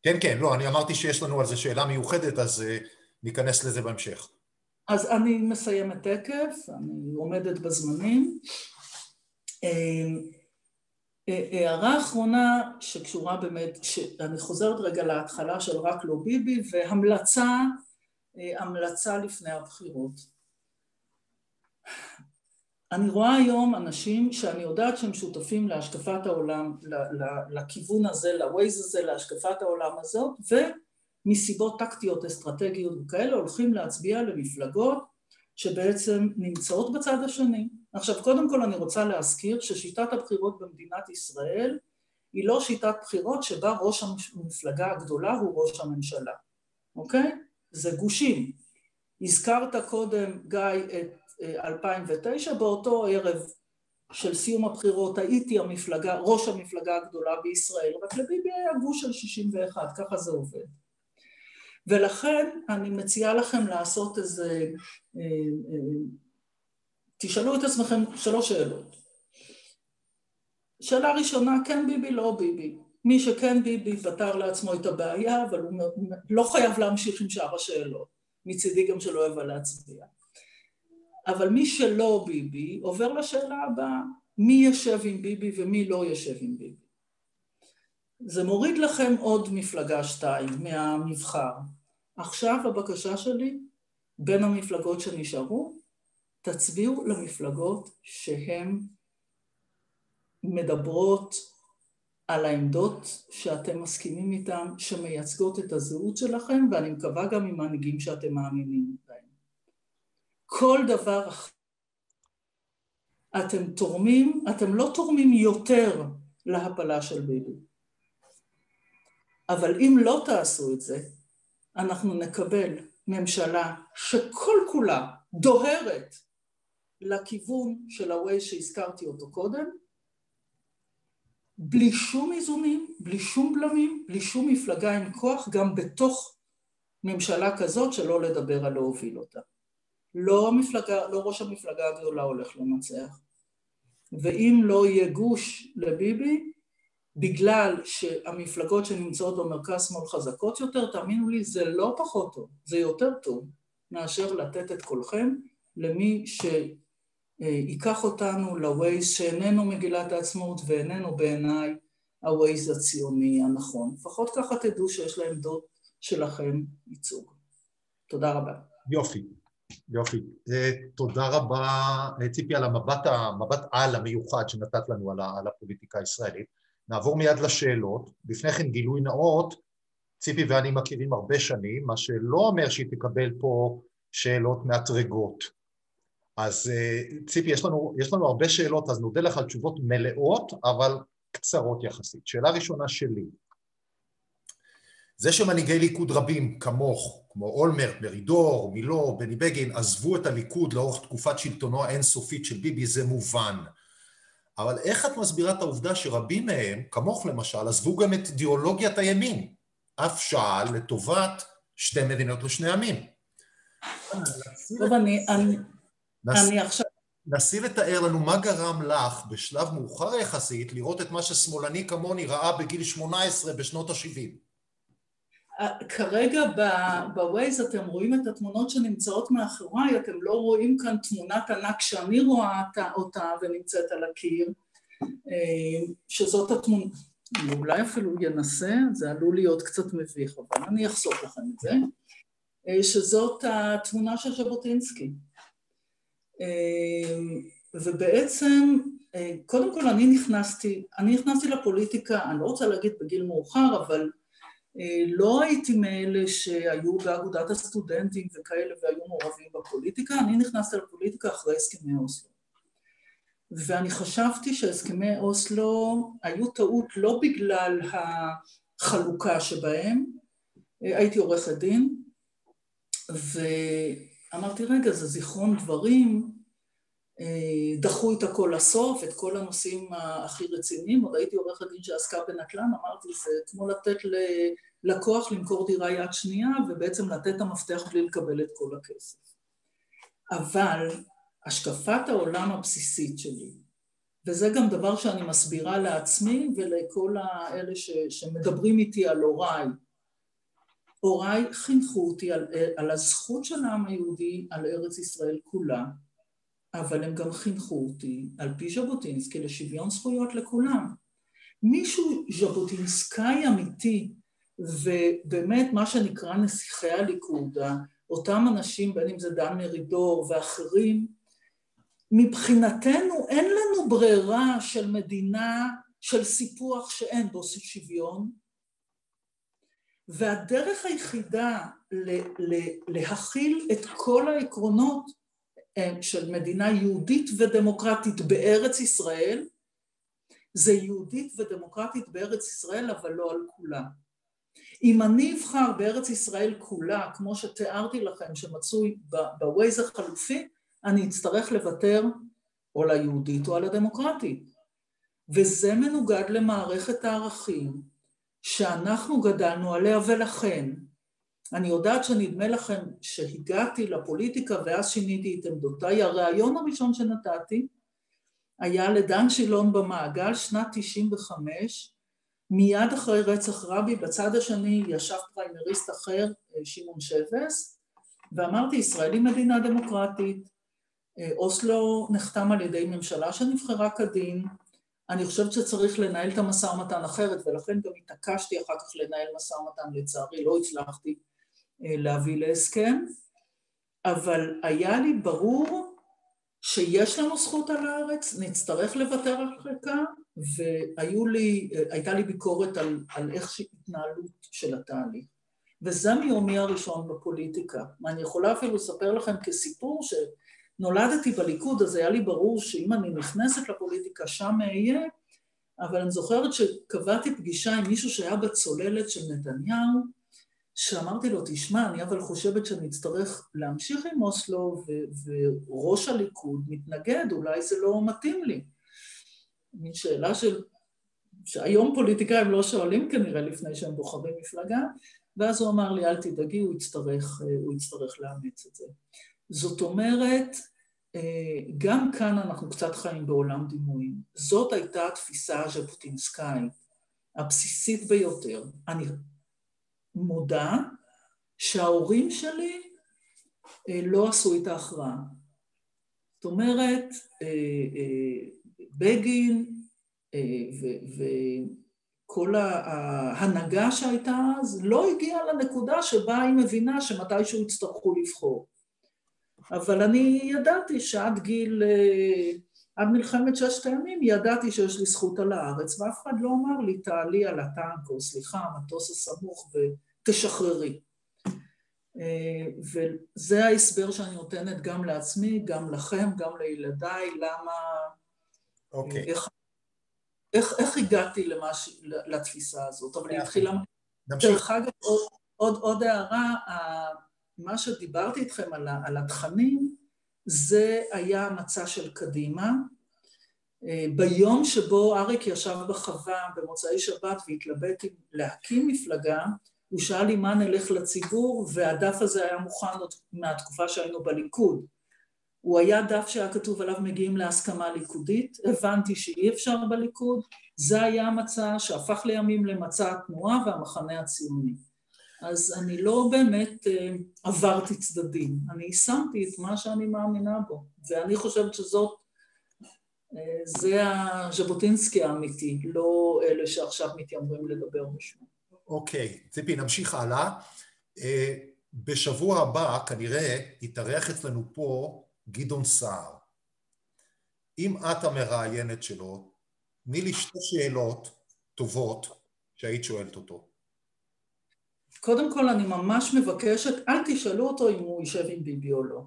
כן, כן, לא, אני אמרתי שיש לנו על זה שאלה מיוחדת, אז ניכנס לזה בהמשך. אז אני מסיימת תקף, אני עומדת בזמנים. אמ, הערה אחרונה שקשורה באמת, שאני חוזרת רגע להתחלה של רק לא ביבי, והמלצה, המלצה לפני הבחירות. אני רואה היום אנשים שאני יודעת שהם שותפים להשקפת העולם, לכיוון הזה, לווייז הזה, להשקפת העולם הזאת, ו... מסיבות טקטיות אסטרטגיות וכאלה הולכים להצביע למפלגות שבעצם נמצאות בצד השני. עכשיו קודם כל אני רוצה להזכיר ששיטת הבחירות במדינת ישראל היא לא שיטת בחירות שבה ראש המפלגה הגדולה הוא ראש הממשלה, אוקיי? זה גושים. הזכרת קודם, גיא, את 2009, באותו ערב של סיום הבחירות הייתי המפלגה, ראש המפלגה הגדולה בישראל, רק לביבי היה גוש של 61, ככה זה עובד. ולכן אני מציעה לכם לעשות איזה, אה, אה, תשאלו את עצמכם שלוש שאלות. שאלה ראשונה, כן ביבי, לא ביבי. מי שכן ביבי פתר לעצמו את הבעיה, אבל הוא לא חייב להמשיך עם שאר השאלות. מצידי גם שלא יבוא להצביע. אבל מי שלא ביבי, עובר לשאלה הבאה, מי יושב עם ביבי ומי לא יושב עם ביבי. זה מוריד לכם עוד מפלגה שתיים מהמבחר. עכשיו הבקשה שלי, בין המפלגות שנשארו, תצביעו למפלגות שהן מדברות על העמדות שאתם מסכימים איתן, שמייצגות את הזהות שלכם, ואני מקווה גם עם מנהיגים שאתם מאמינים בהם. כל דבר אחר אתם תורמים, אתם לא תורמים יותר להפלה של ביבי. אבל אם לא תעשו את זה, אנחנו נקבל ממשלה שכל כולה דוהרת לכיוון של ה-way שהזכרתי אותו קודם, בלי שום איזונים, בלי שום בלמים, בלי שום מפלגה עם כוח, גם בתוך ממשלה כזאת, שלא לדבר על להוביל אותה. לא, המפלגה, לא ראש המפלגה הגדולה הולך לנצח. ואם לא יהיה גוש לביבי, בגלל שהמפלגות שנמצאות במרכז שמאל חזקות יותר, תאמינו לי, זה לא פחות טוב, זה יותר טוב מאשר לתת את קולכם למי שייקח אותנו לווייז שאיננו מגילת העצמאות ואיננו בעיניי הווייז הציוני הנכון. לפחות ככה תדעו שיש לעמדות שלכם ייצוג. תודה רבה. יופי, יופי. תודה רבה, ציפי, על המבט, המבט על המיוחד שנתת לנו על הפוליטיקה הישראלית. נעבור מיד לשאלות. לפני כן גילוי נאות, ציפי ואני מכירים הרבה שנים, מה שלא אומר שהיא תקבל פה שאלות מאתרגות. אז אה, ציפי, יש לנו, יש לנו הרבה שאלות, אז נודה לך על תשובות מלאות, אבל קצרות יחסית. שאלה ראשונה שלי, זה שמנהיגי ליכוד רבים כמוך, כמו אולמרט, מרידור, מילו, בני בגין, עזבו את הליכוד לאורך תקופת שלטונו האינסופית של ביבי, זה מובן. אבל איך את מסבירה את העובדה שרבים מהם, כמוך למשל, עזבו גם את אידיאולוגיית הימין, אף שעל לטובת שתי מדינות לשני עמים? טוב, אני, אני. אני עכשיו... נסי לתאר לנו מה גרם לך בשלב מאוחר יחסית לראות את מה ששמאלני כמוני ראה בגיל 18 בשנות ה-70. כרגע בווייז אתם רואים את התמונות שנמצאות מאחוריי, אתם לא רואים כאן תמונת ענק שאני רואה אותה ונמצאת על הקיר, אה, שזאת התמונה, אני אולי אפילו ינסה, זה עלול להיות קצת מביך, אבל אני אחסוך לכם את זה, אה, שזאת התמונה של ז'בוטינסקי. אה, ובעצם, קודם כל אני נכנסתי, אני נכנסתי לפוליטיקה, אני לא רוצה להגיד בגיל מאוחר, אבל לא הייתי מאלה שהיו באגודת הסטודנטים וכאלה והיו מעורבים בפוליטיקה, אני נכנסתי לפוליטיקה אחרי הסכמי אוסלו. ואני חשבתי שהסכמי אוסלו היו טעות לא בגלל החלוקה שבהם, אה, הייתי עורכת דין, ואמרתי, רגע, זה זיכרון דברים, אה, דחו את הכל לסוף, את כל הנושאים הכי רציניים, עוד הייתי עורכת דין שעסקה בנטל"ן, אמרתי זה כמו לתת ללקוח למכור דירה יד שנייה ובעצם לתת את המפתח בלי לקבל את כל הכסף. אבל השקפת העולם הבסיסית שלי, וזה גם דבר שאני מסבירה לעצמי ולכל האלה ש, שמדברים איתי על הוריי, הוריי חינכו אותי על, על הזכות של העם היהודי על ארץ ישראל כולה אבל הם גם חינכו אותי, על פי ז'בוטינסקי, לשוויון זכויות לכולם. מישהו ז'בוטינסקאי אמיתי, ובאמת מה שנקרא נסיכי הליכוד, אותם אנשים, בין אם זה דן מרידור ואחרים, מבחינתנו אין לנו ברירה של מדינה של סיפוח שאין בו שוויון, והדרך היחידה להכיל את כל העקרונות של מדינה יהודית ודמוקרטית בארץ ישראל, זה יהודית ודמוקרטית בארץ ישראל, אבל לא על כולה. אם אני אבחר בארץ ישראל כולה, כמו שתיארתי לכם, שמצוי בווייז החלופי, אני אצטרך לוותר או ליהודית או על הדמוקרטית. וזה מנוגד למערכת הערכים שאנחנו גדלנו עליה, ולכן אני יודעת שנדמה לכם שהגעתי לפוליטיקה ואז שיניתי את עמדותיי. הרעיון הראשון שנתתי היה לדן שילון במעגל, שנת 95, מיד אחרי רצח רבי, בצד השני ישב פריימריסט אחר, שמעון שבס, ואמרתי, ישראל היא מדינה דמוקרטית, אוסלו נחתם על ידי ממשלה שנבחרה כדין, אני חושבת שצריך לנהל את המשא ומתן אחרת, ולכן גם התעקשתי אחר כך לנהל משא ומתן, לצערי לא הצלחתי. אה, להביא להסכם, אבל היה לי ברור שיש לנו זכות על הארץ, נצטרך לוותר על חלקה, והייתה לי ביקורת על, על איך שהתנהלות של התהליך. וזה מיומי הראשון בפוליטיקה. ואני יכולה אפילו לספר לכם כסיפור שנולדתי בליכוד, אז היה לי ברור שאם אני נכנסת לפוליטיקה שם אהיה, אבל אני זוכרת שקבעתי פגישה עם מישהו שהיה בצוללת של נתניהו, שאמרתי לו, תשמע, אני אבל חושבת שאני אצטרך להמשיך עם אוסלו ו- וראש הליכוד מתנגד, אולי זה לא מתאים לי. מין שאלה של, שהיום פוליטיקאים לא שואלים כנראה לפני שהם בוחרים מפלגה, ואז הוא אמר לי, אל תדאגי, הוא יצטרך, הוא יצטרך לאמץ את זה. זאת אומרת, גם כאן אנחנו קצת חיים בעולם דימויים. זאת הייתה התפיסה הז'בוטינסקאית, הבסיסית ביותר. אני מודה שההורים שלי לא עשו את ההכרעה. זאת אומרת, בגין וכל ההנהגה שהייתה אז לא הגיעה לנקודה שבה היא מבינה שמתישהו יצטרכו לבחור. אבל אני ידעתי שעד גיל, עד מלחמת ששת הימים ידעתי שיש לי זכות על הארץ ואף אחד לא אמר לי תעלי על הטנק או סליחה המטוס הסמוך ותשחררי. וזה ההסבר שאני נותנת גם לעצמי, גם לכם, גם לילדיי, למה... אוקיי. Okay. איך, איך, איך הגעתי למש, לתפיסה הזאת, אבל היא התחילה... דרך אגב, עוד, עוד, עוד הערה, מה שדיברתי איתכם על, על התכנים, זה היה המצע של קדימה. ביום שבו אריק ישב בחווה במוצאי שבת והתלבט להקים מפלגה, הוא שאל לי מה נלך לציבור, והדף הזה היה מוכן עוד מהתקופה שהיינו בליכוד. הוא היה דף שהיה כתוב עליו מגיעים להסכמה ליכודית, הבנתי שאי אפשר בליכוד, זה היה המצע שהפך לימים למצע התנועה והמחנה הציוני. אז אני לא באמת עברתי צדדים, אני יישמתי את מה שאני מאמינה בו, ואני חושבת שזאת, זה הז'בוטינסקי האמיתי, לא אלה שעכשיו מתיימרים לדבר בשמו. אוקיי, ציפי, נמשיך הלאה. בשבוע הבא כנראה יתארח אצלנו פה גדעון סער. אם את המראיינת שלו, תני לי שתי שאלות טובות שהיית שואלת אותו. קודם כל אני ממש מבקשת, אל תשאלו אותו אם הוא יישב עם ביבי או לא.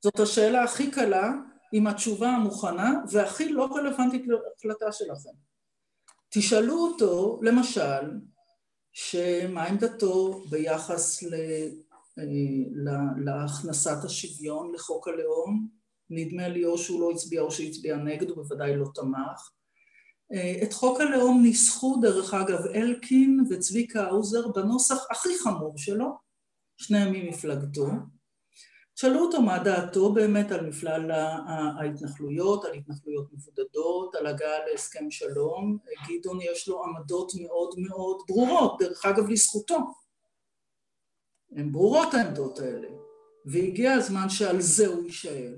זאת השאלה הכי קלה, עם התשובה המוכנה, והכי לא רלוונטית להחלטה שלכם. תשאלו אותו, למשל, שמה עמדתו ביחס ל... להכנסת השוויון לחוק הלאום, נדמה לי או שהוא לא הצביע או שהצביע נגד, הוא בוודאי לא תמך. את חוק הלאום ניסחו דרך אגב אלקין וצביקה האוזר בנוסח הכי חמור שלו, שניהם ממפלגתו. שאלו אותו מה דעתו באמת על מפלל ההתנחלויות, על התנחלויות מבודדות, על הגעה להסכם שלום. גדעון יש לו עמדות מאוד מאוד ברורות, דרך אגב לזכותו. הן ברורות העמדות האלה, והגיע הזמן שעל זה הוא יישאל,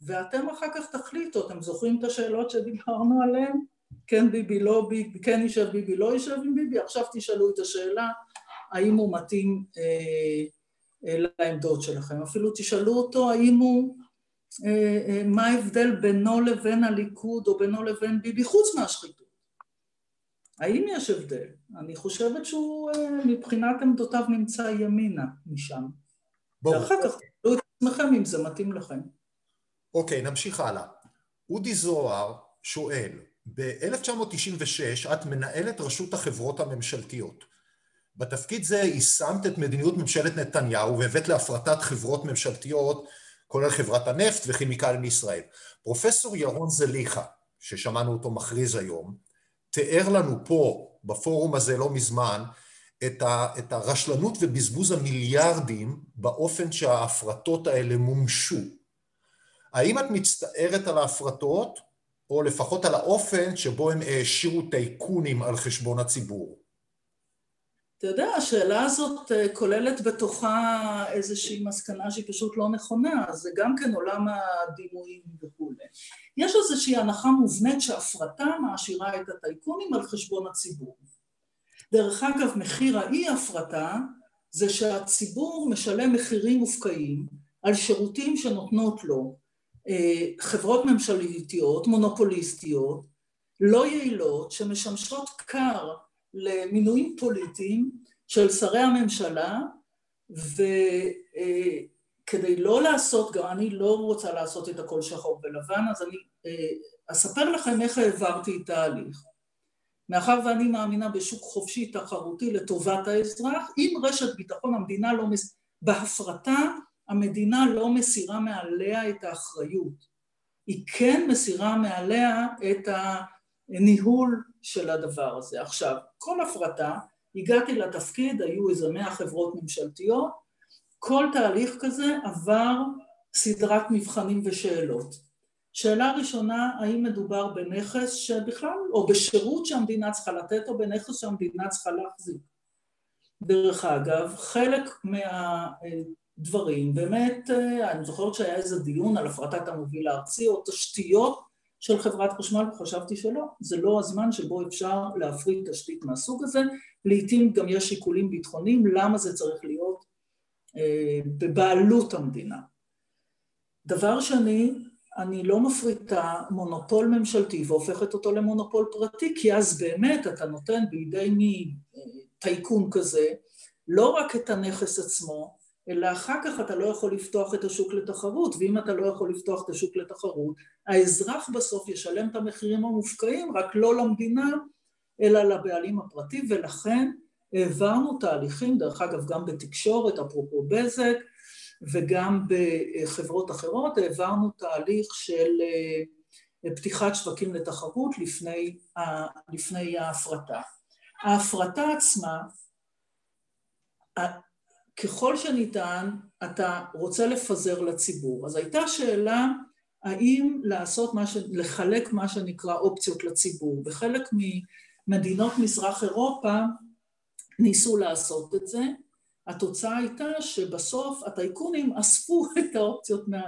ואתם אחר כך תחליטו, אתם זוכרים את השאלות שדיברנו עליהן? כן ביבי, לא ביבי, כן יישב ביבי, לא יישב עם ביבי, עכשיו תשאלו את השאלה האם הוא מתאים אה, אה, לעמדות שלכם, אפילו תשאלו אותו האם הוא, אה, אה, מה ההבדל בינו לבין הליכוד או בינו לבין ביבי חוץ מהשחיתות האם יש הבדל? אני חושבת שהוא מבחינת עמדותיו נמצא ימינה משם. בואו. ואחר כך תראו את עצמכם אם זה מתאים לכם. אוקיי, נמשיך הלאה. אודי זוהר שואל, ב-1996 את מנהלת רשות החברות הממשלתיות. בתפקיד זה יישמת את מדיניות ממשלת נתניהו והבאת להפרטת חברות ממשלתיות, כולל חברת הנפט וכימיקלים לישראל. פרופסור ירון זליכה, ששמענו אותו מכריז היום, תיאר לנו פה, בפורום הזה לא מזמן, את, ה, את הרשלנות ובזבוז המיליארדים באופן שההפרטות האלה מומשו. האם את מצטערת על ההפרטות, או לפחות על האופן שבו הם העשירו טייקונים על חשבון הציבור? אתה יודע, השאלה הזאת אה, כוללת בתוכה איזושהי מסקנה שהיא פשוט לא נכונה, זה גם כן עולם הדימויים וכולי. יש איזושהי הנחה מובנית שהפרטה מעשירה את הטייקונים על חשבון הציבור. דרך אגב, מחיר האי הפרטה זה שהציבור משלם מחירים מופקעים על שירותים שנותנות לו אה, חברות ממשלתיות, מונופוליסטיות, לא יעילות, שמשמשות כר למינויים פוליטיים של שרי הממשלה וכדי לא לעשות, גם אני לא רוצה לעשות את הכל שחור ולבן אז אני אה, אספר לכם איך העברתי את ההליך. מאחר ואני מאמינה בשוק חופשי תחרותי לטובת האזרח, אם רשת ביטחון המדינה לא, מס... בהפרטה המדינה לא מסירה מעליה את האחריות, היא כן מסירה מעליה את ה... ניהול של הדבר הזה. עכשיו, כל הפרטה, הגעתי לתפקיד, היו איזה מאה חברות ממשלתיות, כל תהליך כזה עבר סדרת מבחנים ושאלות. שאלה ראשונה, האם מדובר בנכס שבכלל, או בשירות שהמדינה צריכה לתת, או בנכס שהמדינה צריכה להחזיק. דרך אגב, חלק מהדברים, באמת, אני זוכרת שהיה איזה דיון על הפרטת המוביל הארצי, או תשתיות של חברת חשמל, וחשבתי שלא, זה לא הזמן שבו אפשר להפריד תשתית מהסוג הזה, לעיתים גם יש שיקולים ביטחוניים, למה זה צריך להיות אה, בבעלות המדינה. דבר שני, אני לא מפריטה מונופול ממשלתי והופכת אותו למונופול פרטי, כי אז באמת אתה נותן בידי מי טייקון כזה, לא רק את הנכס עצמו, אלא אחר כך אתה לא יכול לפתוח את השוק לתחרות, ואם אתה לא יכול לפתוח את השוק לתחרות, האזרח בסוף ישלם את המחירים המופקעים, רק לא למדינה, אלא לבעלים הפרטי, ולכן העברנו תהליכים, דרך אגב גם בתקשורת, אפרופו בזק, וגם בחברות אחרות, העברנו תהליך של אה, פתיחת שווקים לתחרות לפני, לפני ההפרטה. ההפרטה עצמה, ככל שניתן, אתה רוצה לפזר לציבור. אז הייתה שאלה האם לעשות מה ש... לחלק מה שנקרא אופציות לציבור. בחלק ממדינות מזרח אירופה ניסו לעשות את זה. התוצאה הייתה שבסוף הטייקונים אספו את האופציות מה,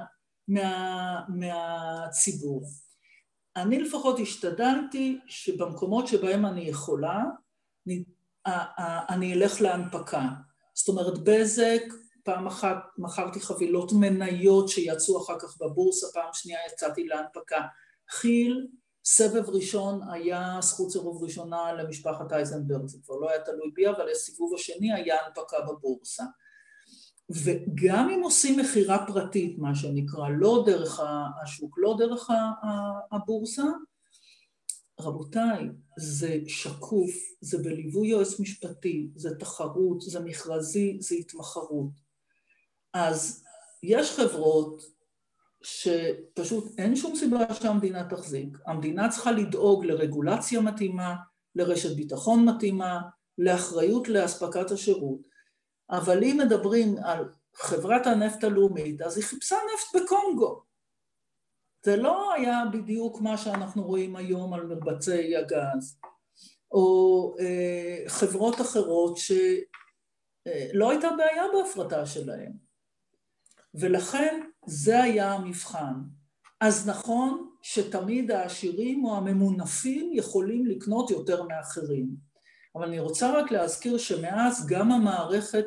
מה, מהציבור. אני לפחות השתדלתי שבמקומות שבהם אני יכולה, אני, אני אלך להנפקה. זאת אומרת, בזק, פעם אחת מכרתי חבילות מניות שיצאו אחר כך בבורסה, פעם שנייה יצאתי להנפקה. כי"ל, סבב ראשון היה זכות סירוב ראשונה למשפחת אייזנברג, זה כבר לא היה תלוי בי, אבל הסיבוב השני היה הנפקה בבורסה. וגם אם עושים מכירה פרטית, מה שנקרא, לא דרך השוק, לא דרך הבורסה, רבותיי, זה שקוף, זה בליווי יועץ משפטי, זה תחרות, זה מכרזי, זה התמחרות. אז יש חברות שפשוט אין שום סיבה שהמדינה תחזיק. המדינה צריכה לדאוג לרגולציה מתאימה, לרשת ביטחון מתאימה, לאחריות לאספקת השירות. אבל אם מדברים על חברת הנפט הלאומית, אז היא חיפשה נפט בקונגו. זה לא היה בדיוק מה שאנחנו רואים היום על מרבצי הגז, או אה, חברות אחרות שלא אה, הייתה בעיה בהפרטה שלהן. ולכן זה היה המבחן. אז נכון שתמיד העשירים או הממונפים יכולים לקנות יותר מאחרים. אבל אני רוצה רק להזכיר שמאז גם המערכת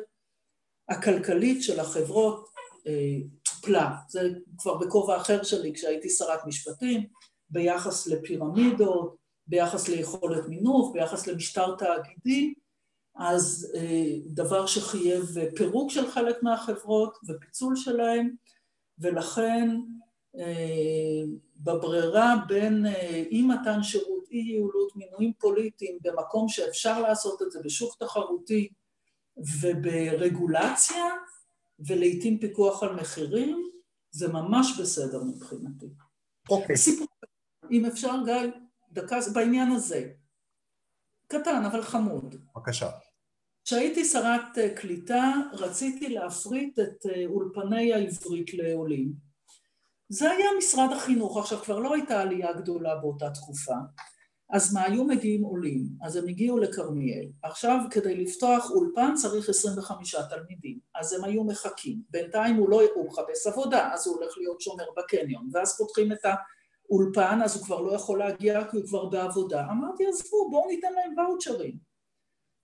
הכלכלית של החברות אה, טופלה. זה כבר בכובע אחר שלי כשהייתי שרת משפטים, ביחס לפירמידות, ביחס ליכולת מינוף, ביחס למשטר תאגידי, אז אה, דבר שחייב פירוק של חלק מהחברות ופיצול שלהם, ולכן אה, בברירה בין אה, אי מתן שירות, אי יעילות, מינויים פוליטיים במקום שאפשר לעשות את זה בשוק תחרותי וברגולציה ולעיתים פיקוח על מחירים, זה ממש בסדר מבחינתי. אוקיי. Okay. סיפור, אם אפשר גיא, דקה בעניין הזה. קטן אבל חמוד. בבקשה. כשהייתי שרת אה, קליטה רציתי להפריט את אה, אולפני העברית לעולים. זה היה משרד החינוך, עכשיו כבר לא הייתה עלייה גדולה באותה תקופה, אז מה, היו מגיעים עולים, אז הם הגיעו לכרמיאל. עכשיו כדי לפתוח אולפן צריך 25 תלמידים, אז הם היו מחכים. בינתיים הוא לא, הוא מחפש עבודה, אז הוא הולך להיות שומר בקניון, ואז פותחים את האולפן, אז הוא כבר לא יכול להגיע כי הוא כבר בעבודה. אמרתי, עזבו, בואו ניתן להם ואוצ'רים.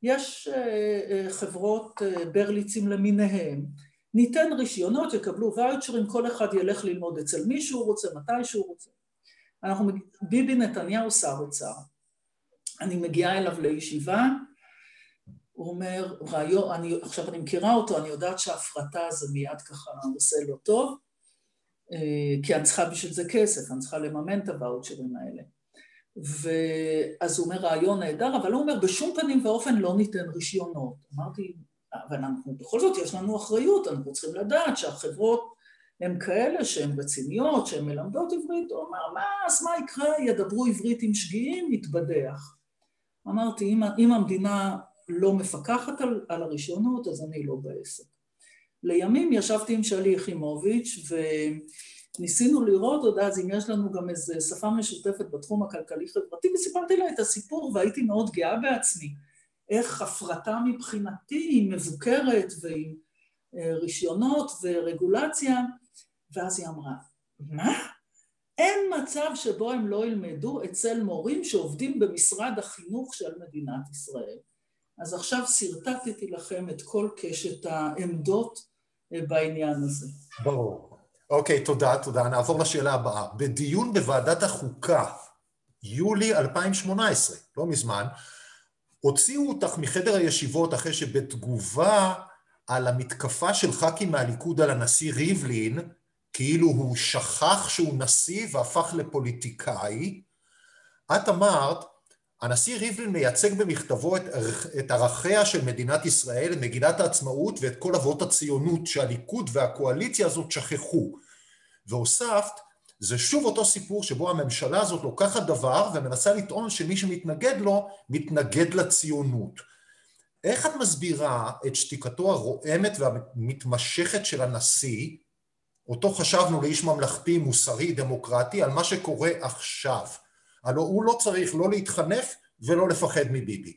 יש אה, אה, חברות אה, ברליצים למיניהם, ניתן רישיונות, יקבלו ואוצ'רים, כל אחד ילך ללמוד אצל מי שהוא רוצה, מתי שהוא רוצה. אנחנו, ביבי נתניהו שר אוצר, אני מגיעה אליו לישיבה, הוא אומר, רעיון, אני, עכשיו אני מכירה אותו, אני יודעת שהפרטה זה מיד ככה עושה לו טוב, כי אני צריכה בשביל זה כסף, אני צריכה לממן את הוואוצ'רים האלה. ואז הוא אומר רעיון נהדר, אבל הוא אומר בשום פנים ואופן לא ניתן רישיונות. אמרתי, אבל אנחנו בכל זאת יש לנו אחריות, אנחנו צריכים לדעת שהחברות הם כאלה שהן רציניות, שהן מלמדות עברית, הוא אמר, מה, אז מה יקרה, ידברו עברית עם שגיאים, יתבדח. אמרתי, אם, אם המדינה לא מפקחת על, על הרישיונות, אז אני לא בעסק. לימים ישבתי עם שלי יחימוביץ' וניסינו לראות עוד אז אם יש לנו גם איזו שפה משותפת בתחום הכלכלי-חברתי, וסיפרתי לה את הסיפור והייתי מאוד גאה בעצמי. איך הפרטה מבחינתי היא מבוקרת ועם אה, רישיונות ורגולציה, ואז היא אמרה, מה? אין מצב שבו הם לא ילמדו אצל מורים שעובדים במשרד החינוך של מדינת ישראל. אז עכשיו שרטטתי לכם את כל קשת העמדות אה, בעניין הזה. ברור. אוקיי, תודה, תודה. נעבור לשאלה הבאה. בדיון בוועדת החוקה, יולי 2018, לא מזמן, הוציאו אותך מחדר הישיבות אחרי שבתגובה על המתקפה של ח"כים מהליכוד על הנשיא ריבלין, כאילו הוא שכח שהוא נשיא והפך לפוליטיקאי, את אמרת, הנשיא ריבלין מייצג במכתבו את, את ערכיה של מדינת ישראל, מגילת העצמאות ואת כל אבות הציונות שהליכוד והקואליציה הזאת שכחו. והוספת, זה שוב אותו סיפור שבו הממשלה הזאת לוקחת דבר ומנסה לטעון שמי שמתנגד לו, מתנגד לציונות. איך את מסבירה את שתיקתו הרועמת והמתמשכת של הנשיא, אותו חשבנו לאיש ממלכתי, מוסרי, דמוקרטי, על מה שקורה עכשיו? הלוא הוא לא צריך לא להתחנף ולא לפחד מביבי.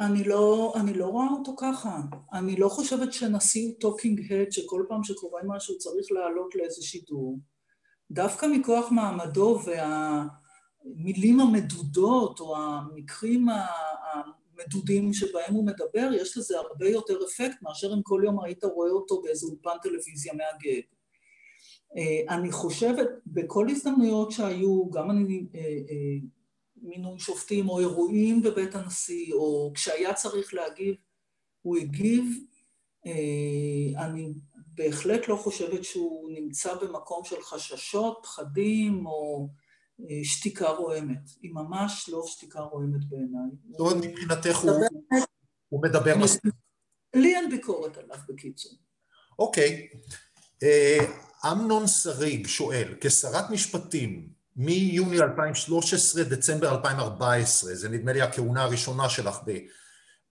אני לא, אני לא רואה אותו ככה. אני לא חושבת שנשיא הוא talking head שכל פעם שקורה משהו צריך לעלות לאיזה שידור. דווקא מכוח מעמדו והמילים המדודות או המקרים המדודים שבהם הוא מדבר, יש לזה הרבה יותר אפקט מאשר אם כל יום היית רואה אותו באיזה אולפן טלוויזיה מהגד. אה, אני חושבת, בכל הזדמנויות שהיו, גם אני, אה, אה, מינוי שופטים או אירועים בבית הנשיא, או כשהיה צריך להגיב, הוא הגיב. אני בהחלט לא חושבת שהוא נמצא במקום של חששות, פחדים או שתיקה רועמת. היא ממש לא שתיקה רועמת בעיניי. זאת אומרת, מבחינתך הוא מדבר מספיק. לי אין ביקורת עליו בקיצור. אוקיי. אמנון שריג שואל, כשרת משפטים מיוני 2013, דצמבר 2014, זה נדמה לי הכהונה הראשונה שלך ב,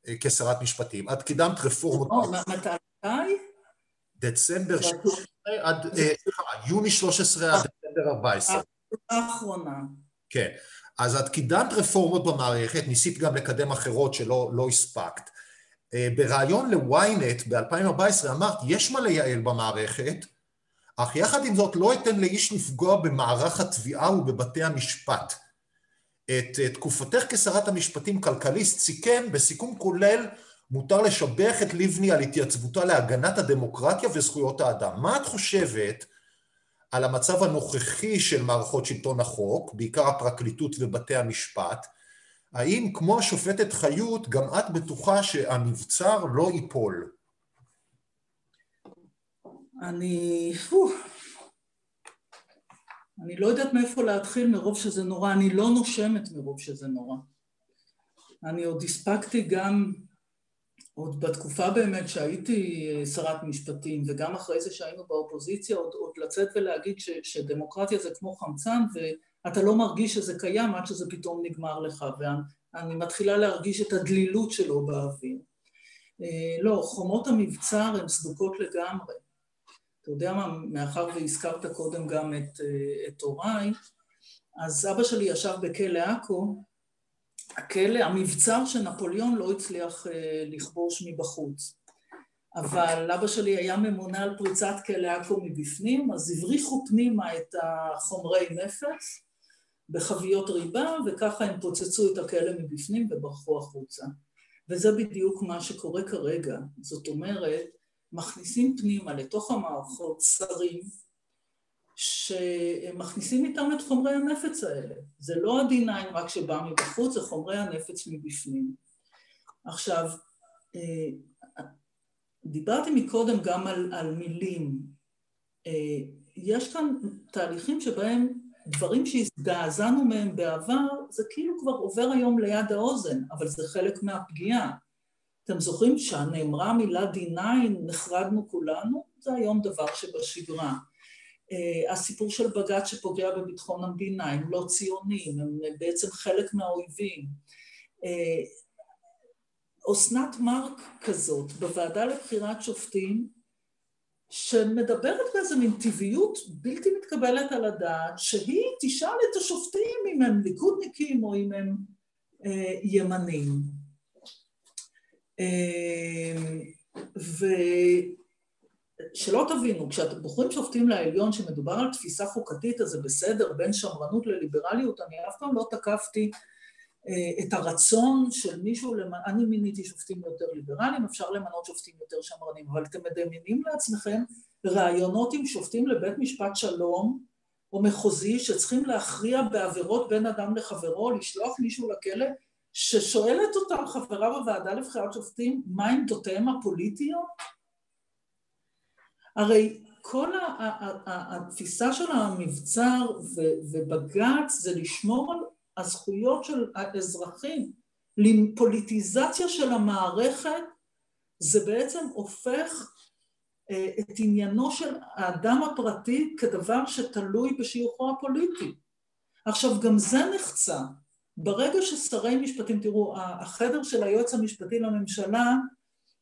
אה, כשרת משפטים, את קידמת רפורמות... מתי? דצמבר 13 עד, אה, סליחה, יוני 13 עד דצמבר 14. האחרונה. כן, אז את קידמת רפורמות במערכת, ניסית גם לקדם אחרות שלא לא הספקת. אה, בריאיון ל-ynet ב-2014 אמרת, יש מה לייעל במערכת, אך יחד עם זאת לא אתן לאיש לפגוע במערך התביעה ובבתי המשפט. את תקופתך כשרת המשפטים כלכליסט סיכם בסיכום כולל מותר לשבח את לבני על התייצבותה להגנת הדמוקרטיה וזכויות האדם. מה את חושבת על המצב הנוכחי של מערכות שלטון החוק, בעיקר הפרקליטות ובתי המשפט? האם כמו השופטת חיות גם את בטוחה שהמבצר לא ייפול? אני... אני לא יודעת מאיפה להתחיל מרוב שזה נורא, אני לא נושמת מרוב שזה נורא. אני עוד הספקתי גם, עוד בתקופה באמת שהייתי שרת משפטים וגם אחרי זה שהיינו באופוזיציה, עוד, עוד לצאת ולהגיד ש, שדמוקרטיה זה כמו חמצן ואתה לא מרגיש שזה קיים עד שזה פתאום נגמר לך ואני מתחילה להרגיש את הדלילות שלו באוויר. אה, לא, חומות המבצר הן סדוקות לגמרי. אתה יודע מה, מאחר והזכרת קודם גם את, אה, את הוריי, אז אבא שלי ישב בכלא עכו, הכלא, המבצר שנפוליאון לא הצליח אה, לכבוש מבחוץ. אבל אבא שלי היה ממונה על פריצת כלא עכו מבפנים, אז הבריחו פנימה את החומרי נפץ בחביות ריבה, וככה הם פוצצו את הכלא מבפנים וברחו החוצה. וזה בדיוק מה שקורה כרגע. זאת אומרת, מכניסים פנימה לתוך המערכות שרים שמכניסים איתם את חומרי הנפץ האלה. זה לא ה-D9 רק שבא מבחוץ, זה חומרי הנפץ מבפנים. עכשיו, אה, דיברתי מקודם גם על, על מילים. אה, יש כאן תהליכים שבהם דברים שהזדעזענו מהם בעבר, זה כאילו כבר עובר היום ליד האוזן, אבל זה חלק מהפגיעה. אתם זוכרים שהנאמרה המילה D9, נחרדנו כולנו? זה היום דבר שבשגרה. אה, הסיפור של בג"ץ שפוגע בביטחון המדינה, הם לא ציונים, הם בעצם חלק מהאויבים. אה, אסנת מארק כזאת בוועדה לבחירת שופטים שמדברת באיזה מין טבעיות בלתי מתקבלת על הדעת שהיא תשאל את השופטים אם הם ליכודניקים או אם הם אה, ימנים. אה, ושלא תבינו, כשאתם בוחרים שופטים לעליון שמדובר על תפיסה חוקתית אז זה בסדר בין שמרנות לליברליות, אני אף פעם לא תקפתי אה, את הרצון של מישהו, למ... אני מיניתי שופטים יותר ליברליים, אפשר למנות שופטים יותר שמרנים, אבל אתם מדמיינים לעצמכם רעיונות עם שופטים לבית משפט שלום או מחוזי שצריכים להכריע בעבירות בין אדם לחברו, לשלוח מישהו לכלא, ששואלת אותם חברה בוועדה לבחירת שופטים מה עמדותיהם הפוליטיות? הרי כל התפיסה של המבצר ובג"ץ זה לשמור על הזכויות של האזרחים, לפוליטיזציה של המערכת, זה בעצם הופך אה, את עניינו של האדם הפרטי כדבר שתלוי בשיוכו הפוליטי. עכשיו גם זה נחצה. ברגע ששרי משפטים, תראו, החדר של היועץ המשפטי לממשלה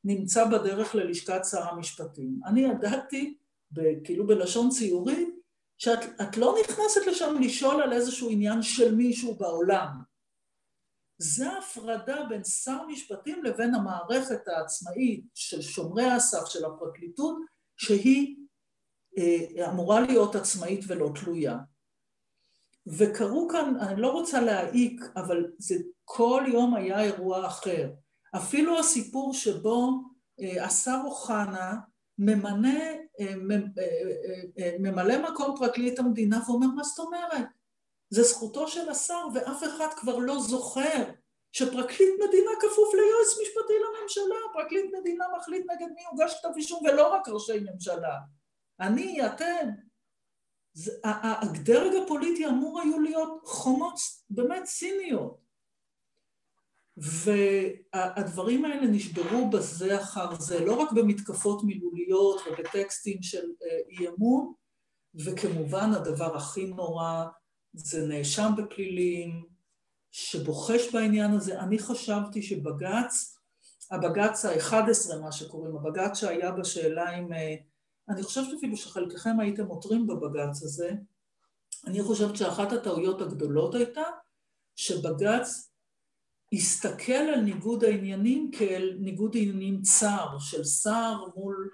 נמצא בדרך ללשכת שר המשפטים. אני ידעתי, כאילו בלשון ציורית, שאת לא נכנסת לשם לשאול על איזשהו עניין של מישהו בעולם. זה הפרדה בין שר משפטים לבין המערכת העצמאית של שומרי הסף של הפרקליטות, שהיא אה, אמורה להיות עצמאית ולא תלויה. וקרו כאן, אני לא רוצה להעיק, אבל זה כל יום היה אירוע אחר. אפילו הסיפור שבו אה, השר אוחנה ממנה אה, ממלא מקום פרקליט המדינה ואומר מה זאת אומרת? זה זכותו של השר ואף אחד כבר לא זוכר שפרקליט מדינה כפוף ליועץ משפטי לממשלה, פרקליט מדינה מחליט נגד מי הוגש כתב אישום ולא רק ראשי ממשלה. אני, אתם. הדרג הפוליטי אמור היו להיות חומות באמת ציניות. והדברים האלה נשברו בזה אחר זה, לא רק במתקפות מילוליות ובטקסטים של אה, אי אמון, וכמובן הדבר הכי נורא זה נאשם בפלילים, שבוחש בעניין הזה. אני חשבתי שבג"ץ, הבג"ץ ה-11, מה שקוראים, הבג"ץ שהיה בשאלה אם... אה, אני חושבת אפילו שחלקכם הייתם עותרים בבג"ץ הזה. אני חושבת שאחת הטעויות הגדולות הייתה שבג"ץ הסתכל על ניגוד העניינים כאל ניגוד עניינים צר של שר מול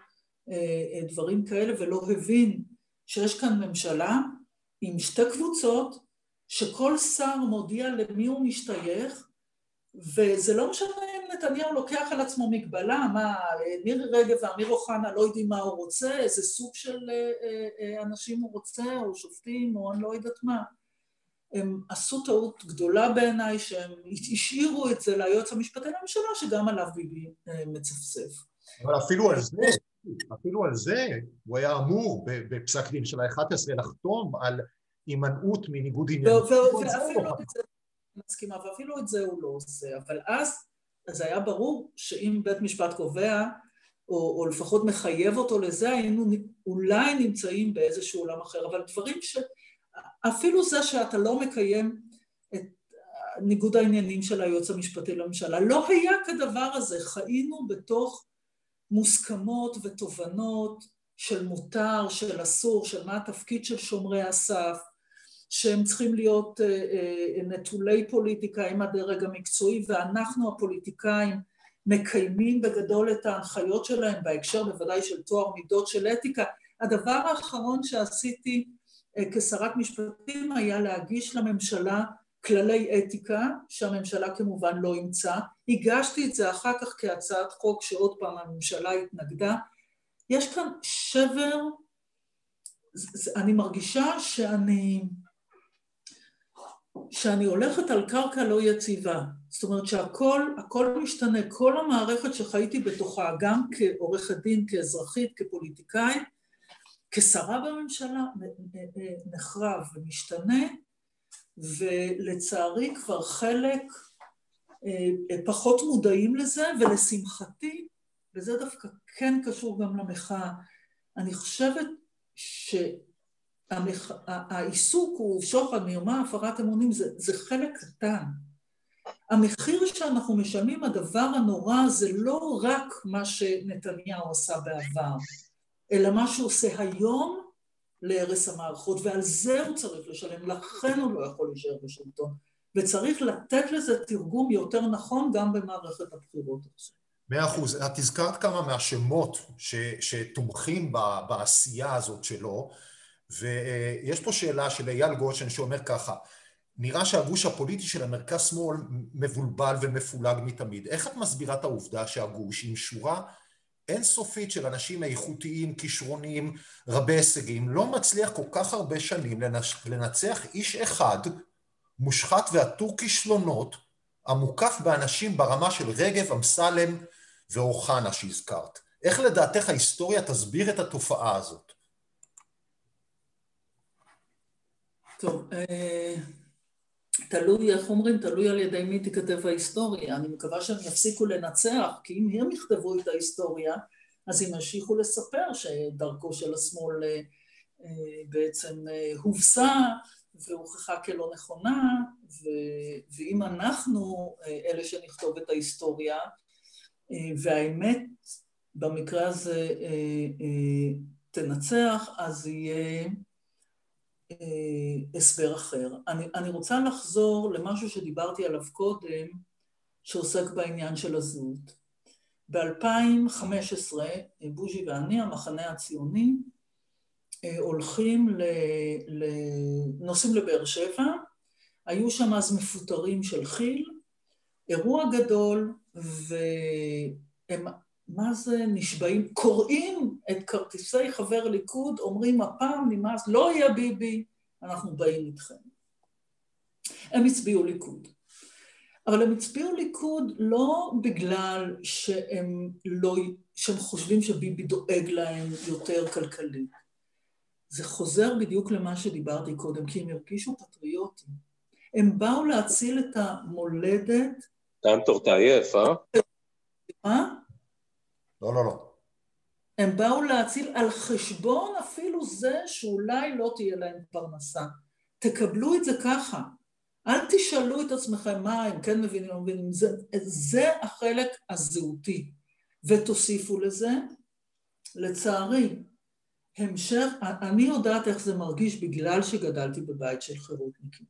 אה, אה, דברים כאלה ולא הבין שיש כאן ממשלה עם שתי קבוצות שכל שר מודיע למי הוא משתייך וזה לא משנה אם נתניהו לוקח על עצמו מגבלה, מה מירי רגב ואמיר אוחנה לא יודעים מה הוא רוצה, איזה סוג של אה, אנשים הוא רוצה או שופטים או אני לא יודעת מה הם עשו טעות גדולה בעיניי שהם השאירו את זה ליועץ המשפטי לממשלה שגם עליו ביבי אה, מצפצף. אבל אפילו על זה, אפילו על זה הוא היה אמור בפסק דין של ה-11 לחתום על הימנעות מניגוד עניינים. ואפילו את זה, מסכימה, ואפילו את זה הוא לא עושה, אבל אז זה היה ברור שאם בית משפט קובע או, או לפחות מחייב אותו לזה, היינו אולי נמצאים באיזשהו עולם אחר, אבל דברים ש... אפילו זה שאתה לא מקיים את ניגוד העניינים של היועץ המשפטי לממשלה, לא היה כדבר הזה, חיינו בתוך מוסכמות ותובנות של מותר, של אסור, של מה התפקיד של שומרי הסף, שהם צריכים להיות אה, אה, נטולי פוליטיקה עם הדרג המקצועי, ואנחנו הפוליטיקאים מקיימים בגדול את ההנחיות שלהם בהקשר בוודאי של טוהר מידות של אתיקה. הדבר האחרון שעשיתי כשרת משפטים היה להגיש לממשלה כללי אתיקה שהממשלה כמובן לא אימצה. הגשתי את זה אחר כך כהצעת חוק שעוד פעם הממשלה התנגדה. יש כאן שבר, אני מרגישה שאני, שאני הולכת על קרקע לא יציבה. זאת אומרת שהכל הכל משתנה, כל המערכת שחייתי בתוכה, גם כעורכת דין, כאזרחית, כפוליטיקאית, כשרה בממשלה נחרב ומשתנה, ולצערי כבר חלק אה, פחות מודעים לזה, ולשמחתי, וזה דווקא כן קשור גם למחאה, אני חושבת שהעיסוק הוא שוחד, מרמה, הפרת אמונים, זה, זה חלק קטן. המחיר שאנחנו משלמים, הדבר הנורא, זה לא רק מה שנתניהו עשה בעבר, אלא מה שהוא עושה היום להרס המערכות, ועל זה הוא צריך לשלם, לכן הוא לא יכול להישאר בשלטון. וצריך לתת לזה תרגום יותר נכון גם במערכת הבחירות הזאת. מאה אחוז. את הזכרת כמה מהשמות ש, שתומכים בעשייה הזאת שלו, ויש פה שאלה של אייל גושן שאומר ככה, נראה שהגוש הפוליטי של המרכז שמאל מבולבל ומפולג מתמיד. איך את מסבירה את העובדה שהגוש עם שורה אינסופית של אנשים איכותיים, כישרוניים, רבי הישגים, לא מצליח כל כך הרבה שנים לנצח איש אחד מושחת ועטור כישלונות, המוקף באנשים ברמה של רגב, אמסלם ואוחנה שהזכרת. איך לדעתך ההיסטוריה תסביר את התופעה הזאת? טוב, אה, תלוי, איך אומרים, תלוי על ידי מי תיכתב ההיסטוריה. אני מקווה שהם יפסיקו לנצח, כי אם הם יכתבו את ההיסטוריה, אז הם ימשיכו לספר שדרכו של השמאל אה, אה, בעצם הובסה והוכחה כלא נכונה, ו, ואם אנחנו אלה שנכתוב את ההיסטוריה, והאמת במקרה הזה תנצח, אז יהיה אה, הסבר אחר. אני, אני רוצה לחזור למשהו שדיברתי עליו קודם, שעוסק בעניין של הזהות. ב-2015 בוז'י ואני, המחנה הציוני, אה, הולכים, ל, ל, נוסעים לבאר שבע, היו שם אז מפוטרים של כי"ל, אירוע גדול, והם מה זה נשבעים? קוראים את כרטיסי חבר ליכוד, אומרים הפעם נמאס, לא יהיה ביבי, אנחנו באים איתכם. הם הצביעו ליכוד. אבל הם הצביעו ליכוד לא בגלל שהם, לא, שהם חושבים שביבי דואג להם יותר כלכלית. זה חוזר בדיוק למה שדיברתי קודם, כי הם הרגישו פטריוטים. הם באו להציל את המולדת... טנטור, אתה עייף, אה? מה? לא, לא, לא. הם באו להציל על חשבון אפילו זה שאולי לא תהיה להם פרנסה. תקבלו את זה ככה. אל תשאלו את עצמכם מה הם כן מבינים, לא מבינים. זה, זה החלק הזהותי. ותוסיפו לזה, לצערי, המשך, אני יודעת איך זה מרגיש בגלל שגדלתי בבית של חירותניקים.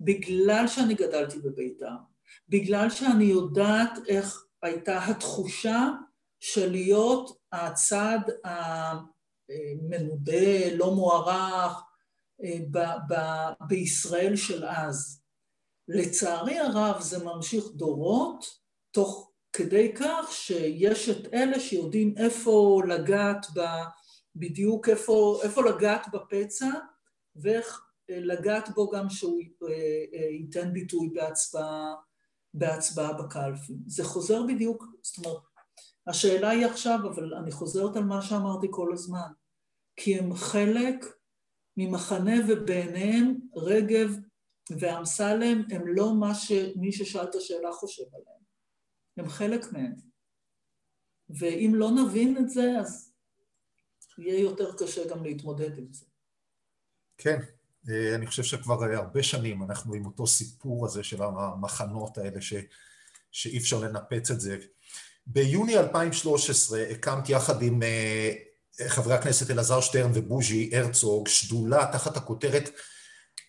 בגלל שאני גדלתי בבית"ר. בגלל שאני יודעת איך הייתה התחושה של להיות הצד המנודה, לא מוערך, אה, ב- ב- בישראל של אז. לצערי הרב זה ממשיך דורות, תוך כדי כך שיש את אלה שיודעים איפה לגעת ב... בדיוק איפה, איפה לגעת בפצע ואיך אה, לגעת בו גם שהוא אה, ייתן ביטוי בהצבעה, בהצבעה בקלפי. זה חוזר בדיוק, זאת אומרת, השאלה היא עכשיו, אבל אני חוזרת על מה שאמרתי כל הזמן, כי הם חלק ממחנה ובעיניהם רגב ואמסלם הם לא מה שמי ששאל את השאלה חושב עליהם, הם חלק מהם. ואם לא נבין את זה, אז יהיה יותר קשה גם להתמודד עם זה. כן, אה, אני חושב שכבר הרבה שנים אנחנו עם אותו סיפור הזה של המחנות האלה ש, שאי אפשר לנפץ את זה. ביוני 2013 הקמת יחד עם אה, חברי הכנסת אלעזר שטרן ובוז'י הרצוג שדולה תחת הכותרת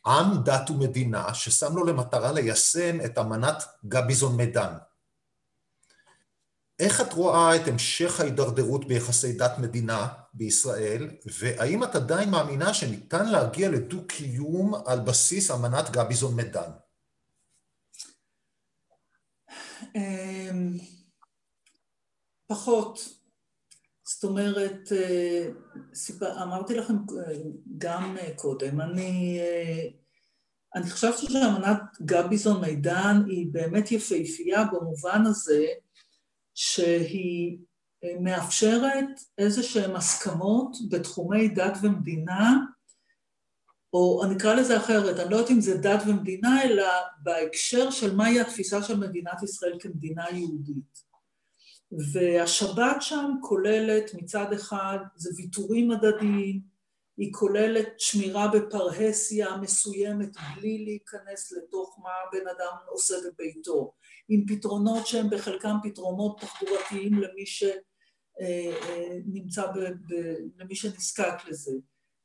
עם, דת ומדינה, ששם לו למטרה ליישם את אמנת גביזון מדן. איך את רואה את המשך ההידרדרות ביחסי דת מדינה בישראל, והאם את עדיין מאמינה שניתן להגיע לדו-קיום על בסיס אמנת גביזון מדן? אמ, פחות. זאת אומרת, אה, אמרתי לכם אה, גם אה, קודם, אני, אני חושבת שאמנת גביזון מידן היא באמת יפהפייה במובן הזה שהיא מאפשרת איזה שהן הסכמות בתחומי דת ומדינה, או אני אקרא לזה אחרת, אני לא יודעת אם זה דת ומדינה, אלא בהקשר של מהי התפיסה של מדינת ישראל כמדינה יהודית. והשבת שם כוללת מצד אחד, זה ויתורים הדדיים, היא כוללת שמירה בפרהסיה מסוימת בלי להיכנס לתוך מה בן אדם עושה בביתו, עם פתרונות שהם בחלקם פתרונות תחבורתיים למי שנמצא, ב, ב, למי שנזקק לזה.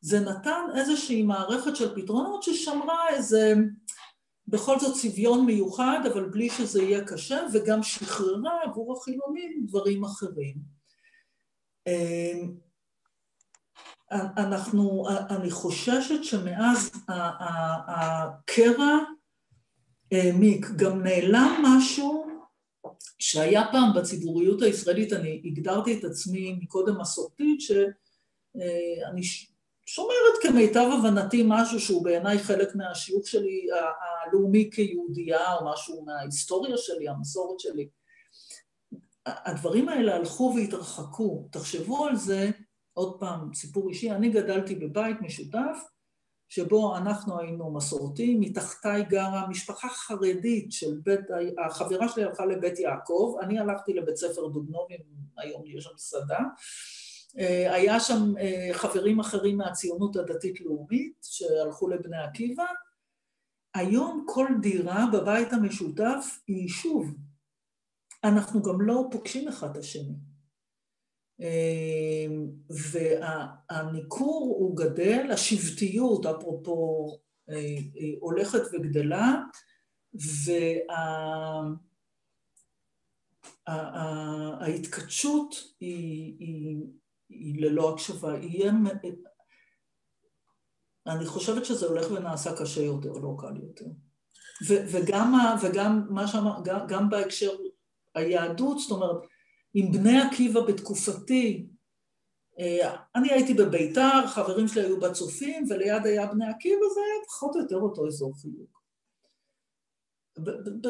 זה נתן איזושהי מערכת של פתרונות ששמרה איזה בכל זאת צביון מיוחד, אבל בלי שזה יהיה קשה, וגם שחררה עבור החילונים דברים אחרים. אמ, אנחנו, אני חוששת שמאז הקרע העמיק, גם נעלם משהו שהיה פעם בציבוריות הישראלית, אני הגדרתי את עצמי מקודם מסורתית, שאני שומרת כמיטב הבנתי משהו שהוא בעיניי חלק מהשיוך שלי הלאומי כיהודייה או משהו מההיסטוריה שלי, המסורת שלי. הדברים האלה הלכו והתרחקו. תחשבו על זה, עוד פעם, סיפור אישי, אני גדלתי בבית משותף שבו אנחנו היינו מסורתיים, מתחתיי גרה משפחה חרדית של בית, החברה שלי הלכה לבית יעקב, אני הלכתי לבית ספר דוגנובים, היום יש שם מסעדה, היה שם אה, חברים אחרים מהציונות הדתית-לאומית שהלכו לבני עקיבא. היום כל דירה בבית המשותף היא יישוב. אנחנו גם לא פוגשים אחד את השני. אה, והניכור הוא גדל, השבטיות, אפרופו, הולכת וגדלה, וההתכתשות היא, היא היא ללא הקשבה, יהיה... אני חושבת שזה הולך ונעשה קשה יותר, לא קל יותר. ו- וגם, וגם מה שאמר, גם, גם בהקשר היהדות, זאת אומרת, עם בני עקיבא בתקופתי, אה, אני הייתי בביתר, חברים שלי היו בצופים, וליד היה בני עקיבא, זה היה פחות או יותר אותו אזור חילוק.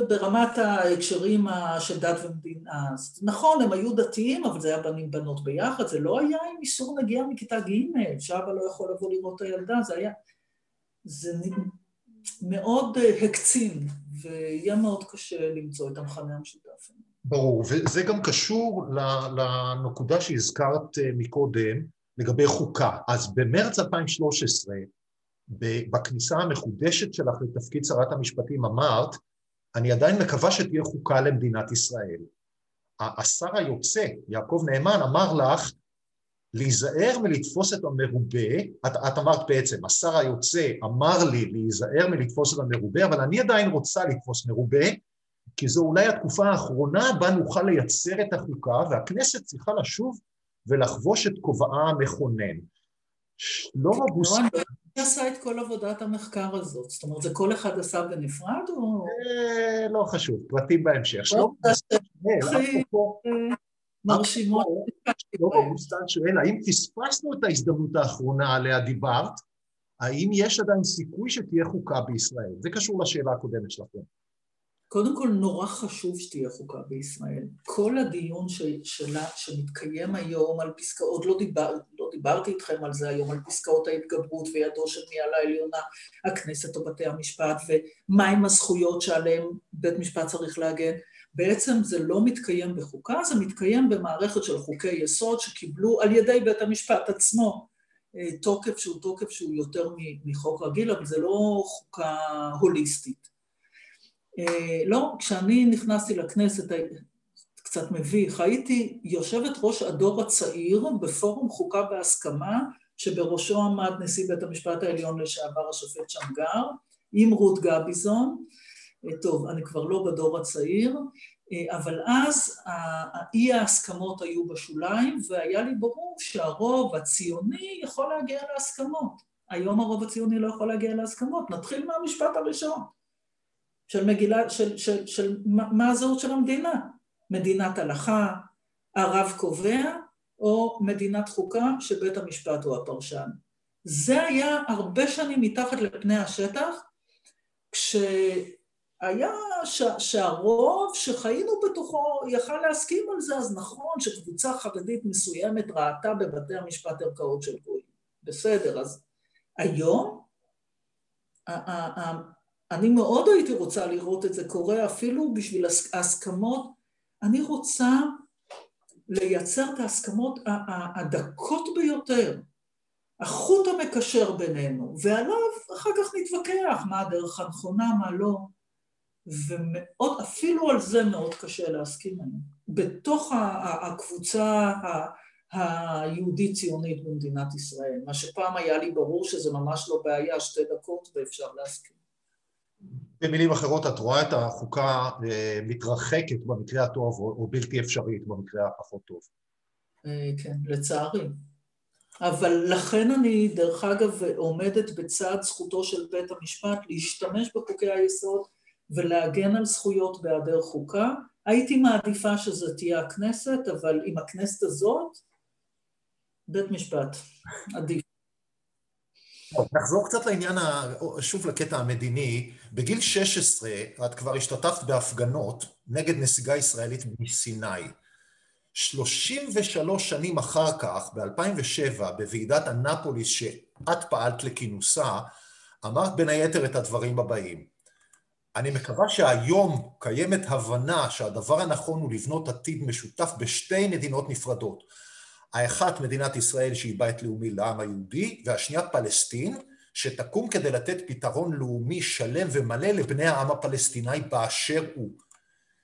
ברמת ההקשרים של דת ומדינה. נכון, הם היו דתיים, אבל זה היה בנים בנות ביחד, זה לא היה עם איסור נגיעה מכיתה ג', שאבא לא יכול לבוא לראות את הילדה, זה היה... זה מאוד הקצין, ויהיה מאוד קשה למצוא את המכנה המשותף. ברור, וזה גם קשור לנקודה שהזכרת אה, מקודם לגבי חוקה. אז במרץ 2013, בכניסה המחודשת שלך לתפקיד שרת המשפטים אמרת אני עדיין מקווה שתהיה חוקה למדינת ישראל. השר היוצא, יעקב נאמן, אמר לך להיזהר מלתפוס את המרובה, את, את אמרת בעצם, השר היוצא אמר לי להיזהר מלתפוס את המרובה, אבל אני עדיין רוצה לתפוס מרובה, כי זו אולי התקופה האחרונה בה נוכל לייצר את החוקה, והכנסת צריכה לשוב ולחבוש את כובעה המכונן. שלמה בוסקי... עשה את כל עבודת המחקר הזאת? זאת אומרת, זה כל אחד עשה בנפרד או... אה, לא חשוב, פרטים בהמשך. שלמה מרשימות. שלמה בוסתן שואל, האם פספסנו את ההזדמנות האחרונה עליה דיברת? האם יש עדיין סיכוי שתהיה חוקה בישראל? זה קשור לשאלה הקודמת שלכם. קודם כל נורא חשוב שתהיה חוקה בישראל. כל הדיון שלה, שמתקיים היום על פסקאות, לא, דיבר, לא דיברתי איתכם על זה היום, על פסקאות ההתגברות וידו של מי על העליונה, הכנסת או בתי המשפט, ומהם הזכויות שעליהן בית משפט צריך להגן, בעצם זה לא מתקיים בחוקה, זה מתקיים במערכת של חוקי יסוד שקיבלו על ידי בית המשפט עצמו אה, תוקף שהוא תוקף שהוא יותר מחוק רגיל, אבל זה לא חוקה הוליסטית. אה, לא, כשאני נכנסתי לכנסת, קצת מביך, הייתי יושבת ראש הדור הצעיר בפורום חוקה בהסכמה, שבראשו עמד נשיא בית המשפט העליון לשעבר השופט שמגר, עם רות גביזון, אה, טוב, אני כבר לא בדור הצעיר, אה, אבל אז האי ההסכמות היו בשוליים, והיה לי ברור שהרוב הציוני יכול להגיע להסכמות. היום הרוב הציוני לא יכול להגיע להסכמות. נתחיל מהמשפט הראשון. של מגילה, של, של, של מה הזהות של המדינה, מדינת הלכה, הרב קובע, או מדינת חוקה שבית המשפט הוא הפרשן. זה היה הרבה שנים מתחת לפני השטח, כשהיה ש, שהרוב שחיינו בתוכו יכל להסכים על זה, אז נכון שקבוצה חרדית מסוימת ראתה בבתי המשפט ערכאות של גויים. בסדר, אז היום אני מאוד הייתי רוצה לראות את זה קורה אפילו בשביל ההסכמות. אני רוצה לייצר את ההסכמות הדקות ביותר, החוט המקשר בינינו, ועליו אחר כך נתווכח מה הדרך הנכונה, מה לא, ומאוד, אפילו על זה מאוד קשה להסכים היום. בתוך הקבוצה היהודית-ציונית במדינת ישראל, מה שפעם היה לי ברור שזה ממש לא בעיה, שתי דקות ואפשר להסכים. במילים אחרות, את רואה את החוקה אה, מתרחקת במקרה הטוב או בלתי אפשרית במקרה הפחות טוב. אה, כן, לצערי. אבל לכן אני, דרך אגב, עומדת בצד זכותו של בית המשפט להשתמש בחוקי היסוד ולהגן על זכויות בהיעדר חוקה. הייתי מעדיפה שזה תהיה הכנסת, אבל עם הכנסת הזאת, בית משפט, עדיף. נחזור קצת לעניין, שוב לקטע המדיני. בגיל 16 את כבר השתתפת בהפגנות נגד נסיגה ישראלית מסיני. 33 שנים אחר כך, ב-2007, בוועידת אנפוליס שאת פעלת לכינוסה, אמרת בין היתר את הדברים הבאים: אני מקווה שהיום קיימת הבנה שהדבר הנכון הוא לבנות עתיד משותף בשתי מדינות נפרדות. האחת מדינת ישראל שהיא בית לאומי לעם היהודי, והשנייה פלסטין, שתקום כדי לתת פתרון לאומי שלם ומלא לבני העם הפלסטיני באשר הוא.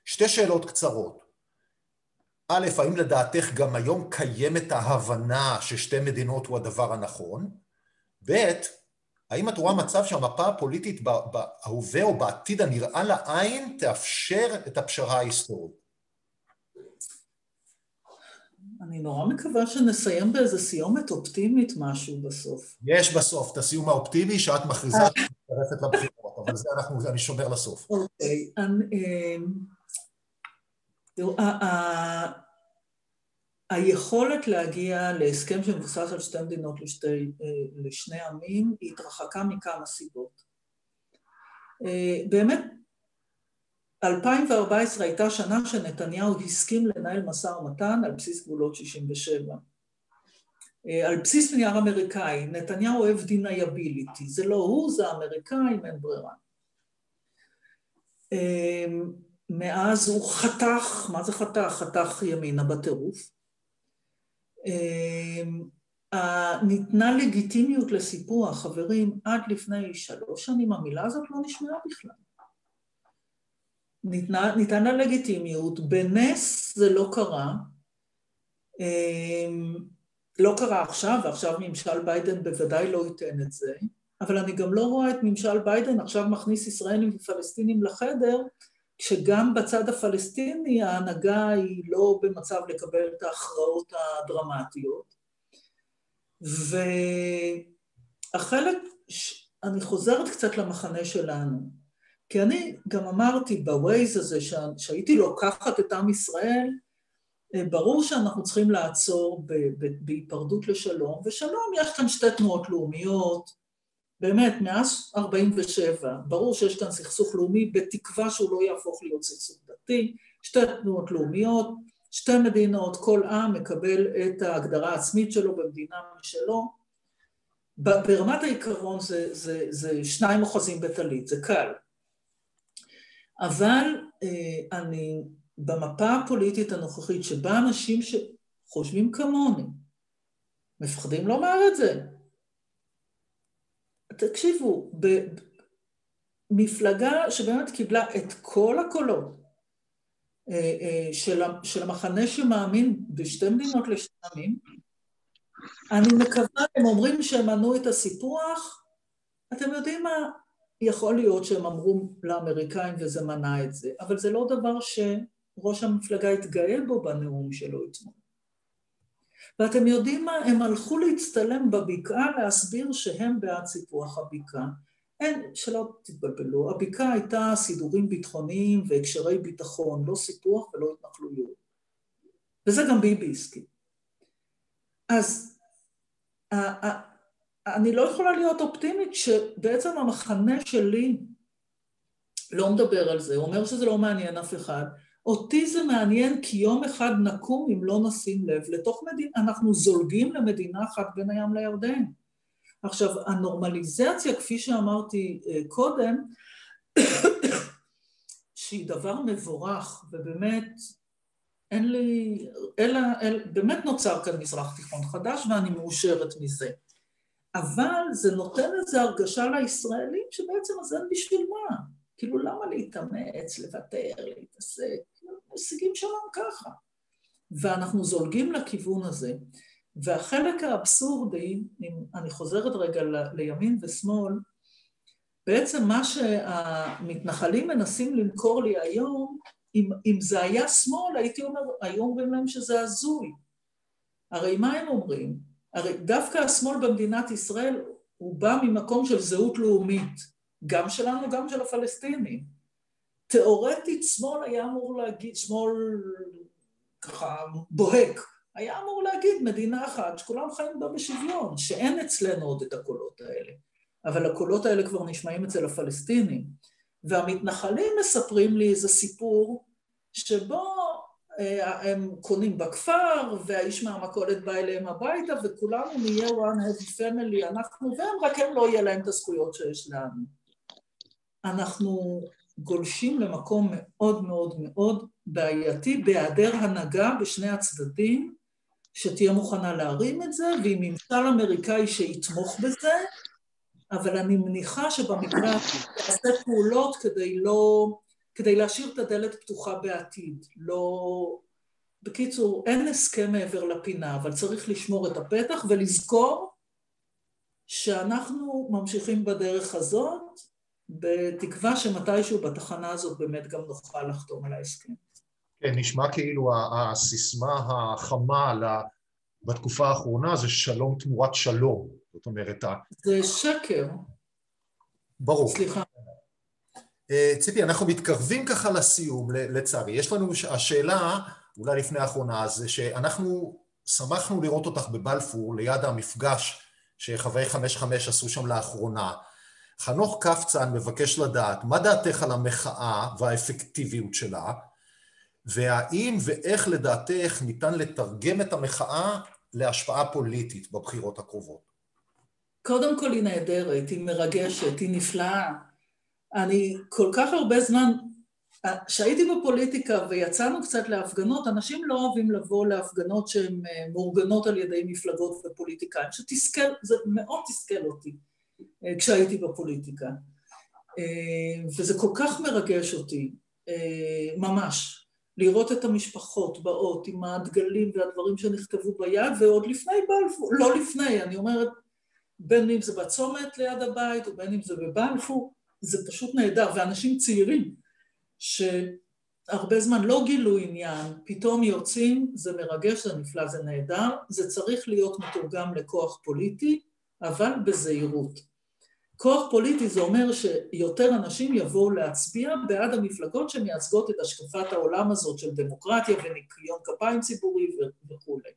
שתי שאלות קצרות. א', האם לדעתך גם היום קיימת ההבנה ששתי מדינות הוא הדבר הנכון? ב', האם את רואה מצב שהמפה הפוליטית בהווה או בעתיד הנראה לעין תאפשר את הפשרה ההיסטורית? אני נורא מקווה שנסיים באיזה סיומת אופטימית משהו בסוף. יש בסוף, את הסיום האופטימי שאת מכריזה שאת מצטרפת לבחירות, אבל זה אנחנו, אני שומר לסוף. אוקיי, תראו, היכולת להגיע להסכם שמבוסס על שתי מדינות לשתי, אה, לשני עמים היא התרחקה מכמה סיבות. אה, באמת 2014 הייתה שנה שנתניהו הסכים לנהל משא ומתן על בסיס גבולות 67. אה, על בסיס נייר אמריקאי, נתניהו אוהב deniability, זה לא הוא, זה האמריקאים, אין ברירה. מאז הוא חתך, מה זה חתך? חתך ימינה בטירוף. אמ, ניתנה לגיטימיות לסיפוח, חברים, עד לפני שלוש שנים המילה הזאת לא נשמעה בכלל. ניתנה, לגיטימיות, בנס זה לא קרה, אמ, לא קרה עכשיו, ועכשיו ממשל ביידן בוודאי לא ייתן את זה, אבל אני גם לא רואה את ממשל ביידן עכשיו מכניס ישראלים ופלסטינים לחדר, כשגם בצד הפלסטיני ההנהגה היא לא במצב לקבל את ההכרעות הדרמטיות. והחלק, אני חוזרת קצת למחנה שלנו, כי אני גם אמרתי בווייז הזה שהייתי לוקחת את עם ישראל, ברור שאנחנו צריכים לעצור בהיפרדות לשלום, ושלום יש כאן שתי תנועות לאומיות, באמת, מאז 47, ברור שיש כאן סכסוך לאומי, בתקווה שהוא לא יהפוך להיות סכסוך דתי, שתי תנועות לאומיות, שתי מדינות, כל עם מקבל את ההגדרה העצמית שלו במדינה משלו. ברמת העיקרון זה, זה, זה שניים אוחזים בטלית, זה קל. אבל אה, אני, במפה הפוליטית הנוכחית, שבה אנשים שחושבים כמוני, מפחדים לומר את זה, תקשיבו, במפלגה שבאמת קיבלה את כל הקולות אה, אה, של המחנה שמאמין בשתי מדינות לשני עמים, אני מקווה, הם אומרים שהם מנעו את הסיפוח, אתם יודעים מה, יכול להיות שהם אמרו לאמריקאים וזה מנע את זה, אבל זה לא דבר שראש המפלגה התגאה בו בנאום שלו אתמול. ואתם יודעים מה? הם הלכו להצטלם בבקעה להסביר שהם בעד סיפוח הבקעה. אין, שלא תתבלבלו, הבקעה הייתה סידורים ביטחוניים והקשרי ביטחון, לא סיפוח ולא התנחלויות. וזה גם ביבי הסכים. אז אני לא יכולה להיות אופטימית שבעצם המחנה שלי לא מדבר על זה, הוא אומר שזה לא מעניין אף אחד, אותי זה מעניין כי יום אחד נקום, אם לא נשים לב, לתוך מדינה, אנחנו זולגים למדינה אחת בין הים לירדן. עכשיו, הנורמליזציה, כפי שאמרתי אה, קודם, שהיא דבר מבורך, ובאמת אין לי, אלא, אל, באמת נוצר כאן מזרח תיכון חדש ואני מאושרת מזה. אבל זה נותן איזו הרגשה לישראלים שבעצם אז אין בשביל מה. כאילו למה להתאמץ, לוותר, להתעסק, משיגים שלום ככה. ואנחנו זולגים לכיוון הזה. והחלק האבסורדי, אם אני חוזרת רגע לימין ושמאל, בעצם מה שהמתנחלים מנסים למכור לי היום, אם, אם זה היה שמאל, הייתי אומר, היו אומרים להם שזה הזוי. הרי מה הם אומרים? הרי דווקא השמאל במדינת ישראל הוא בא ממקום של זהות לאומית, גם שלנו, גם של הפלסטינים. תיאורטית שמאל היה אמור להגיד, שמאל ככה בוהק, היה אמור להגיד מדינה אחת שכולם חיים בה בשוויון, שאין אצלנו עוד את הקולות האלה. אבל הקולות האלה כבר נשמעים אצל הפלסטינים. והמתנחלים מספרים לי איזה סיפור שבו הם קונים בכפר, והאיש מהמכולת בא אליהם הביתה, וכולנו נהיה one heavy family, אנחנו והם, רק הם לא יהיה להם את הזכויות שיש לנו. אנחנו גולשים למקום מאוד מאוד מאוד בעייתי, בהיעדר הנהגה בשני הצדדים, שתהיה מוכנה להרים את זה, ועם ממשל אמריקאי שיתמוך בזה, אבל אני מניחה שבמקרה תעשה פעולות כדי לא... כדי להשאיר את הדלת פתוחה בעתיד. לא... בקיצור, אין הסכם מעבר לפינה, אבל צריך לשמור את הפתח ולזכור שאנחנו ממשיכים בדרך הזאת, בתקווה שמתישהו בתחנה הזאת באמת גם נוכל לחתום על ההסכם. כן, נשמע כאילו הסיסמה החמה בתקופה האחרונה זה שלום תמורת שלום, זאת אומרת... זה שקר. ברור. סליחה. אה, ציפי, אנחנו מתקרבים ככה לסיום, לצערי. יש לנו, השאלה, אולי לפני האחרונה, זה שאנחנו שמחנו לראות אותך בבלפור, ליד המפגש שחברי 55 עשו שם לאחרונה. חנוך קפצן מבקש לדעת, מה דעתך על המחאה והאפקטיביות שלה, והאם ואיך לדעתך ניתן לתרגם את המחאה להשפעה פוליטית בבחירות הקרובות? קודם כל היא נהדרת, היא מרגשת, היא נפלאה. אני כל כך הרבה זמן, כשהייתי בפוליטיקה ויצאנו קצת להפגנות, אנשים לא אוהבים לבוא להפגנות שהן אה, מאורגנות על ידי מפלגות ופוליטיקאים, שתסכל, זה מאוד תסכל אותי אה, כשהייתי בפוליטיקה. אה, וזה כל כך מרגש אותי, ממש. לראות את המשפחות באות עם הדגלים והדברים שנכתבו ביד, ועוד לפני בלפור, לא לפני, אני אומרת, בין אם זה בצומת ליד הבית ובין אם זה בבלפור, זה פשוט נהדר, ואנשים צעירים שהרבה זמן לא גילו עניין, פתאום יוצאים, זה מרגש, זה נפלא, זה נהדר, זה צריך להיות מתורגם לכוח פוליטי, אבל בזהירות. כוח פוליטי זה אומר שיותר אנשים יבואו להצביע בעד המפלגות שמייצגות את השקפת העולם הזאת של דמוקרטיה וניקיון כפיים ציבורי וכולי.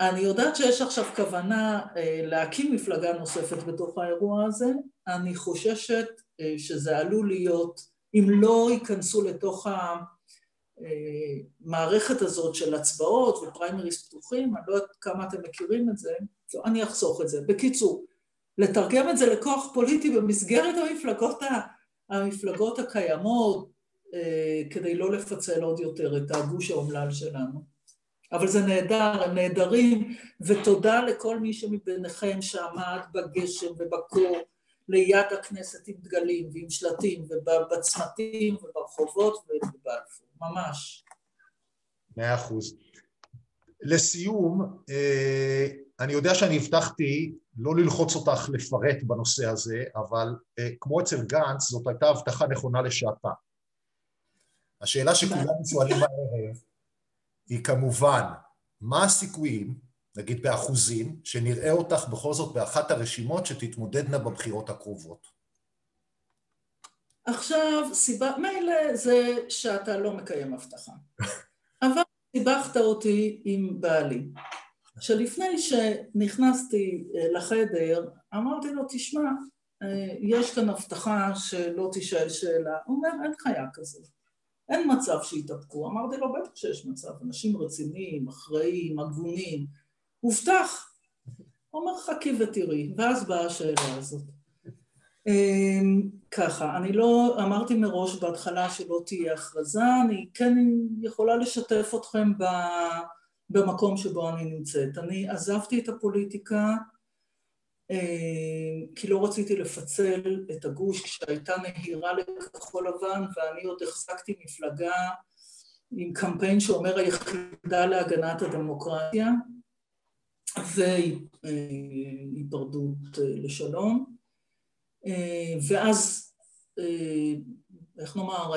אני יודעת שיש עכשיו כוונה אה, להקים מפלגה נוספת בתוך האירוע הזה, אני חוששת אה, שזה עלול להיות, אם לא ייכנסו לתוך המערכת אה, הזאת של הצבעות ופריימריס פתוחים, אני לא יודעת כמה אתם מכירים את זה, אני אחסוך את זה. בקיצור, לתרגם את זה לכוח פוליטי במסגרת המפלגות, המפלגות הקיימות, כדי לא לפצל עוד יותר את הגוש האומלל שלנו. אבל זה נהדר, הם נהדרים, ותודה לכל מי שמביניכם שעמד בגשם ובקור ליד הכנסת עם דגלים ועם שלטים ובצמתים וברחובות ובבלפור, ממש. מאה אחוז. לסיום, אה, אני יודע שאני הבטחתי לא ללחוץ אותך לפרט בנושא הזה, אבל אה, כמו אצל גנץ, זאת הייתה הבטחה נכונה לשעתה. השאלה שכולנו שואלים הערב, היא כמובן, מה הסיכויים, נגיד באחוזים, שנראה אותך בכל זאת באחת הרשימות שתתמודדנה בבחירות הקרובות? עכשיו, סיבה, מילא זה שאתה לא מקיים הבטחה, אבל סיבכת אותי עם בעלי. שלפני שנכנסתי אה, לחדר, אמרתי לו, תשמע, אה, יש כאן הבטחה שלא תישאל שאלה. הוא אומר, אין חיה כזאת. אין מצב שיתאפקו. אמרתי לו, בטח שיש מצב, אנשים רציניים, אחראיים, הגונים. הובטח. אומר, חכי ותראי, ואז באה השאלה הזאת. אמ, ככה, אני לא, אמרתי מראש בהתחלה שלא תהיה הכרזה, אני כן יכולה לשתף אתכם במקום שבו אני נמצאת. אני עזבתי את הפוליטיקה כי לא רציתי לפצל את הגוש כשהייתה נהירה לכחול לבן ואני עוד החזקתי מפלגה עם קמפיין שאומר היחידה להגנת הדמוקרטיה והיפרדות אה, לשלום אה, ואז, אה, איך נאמר,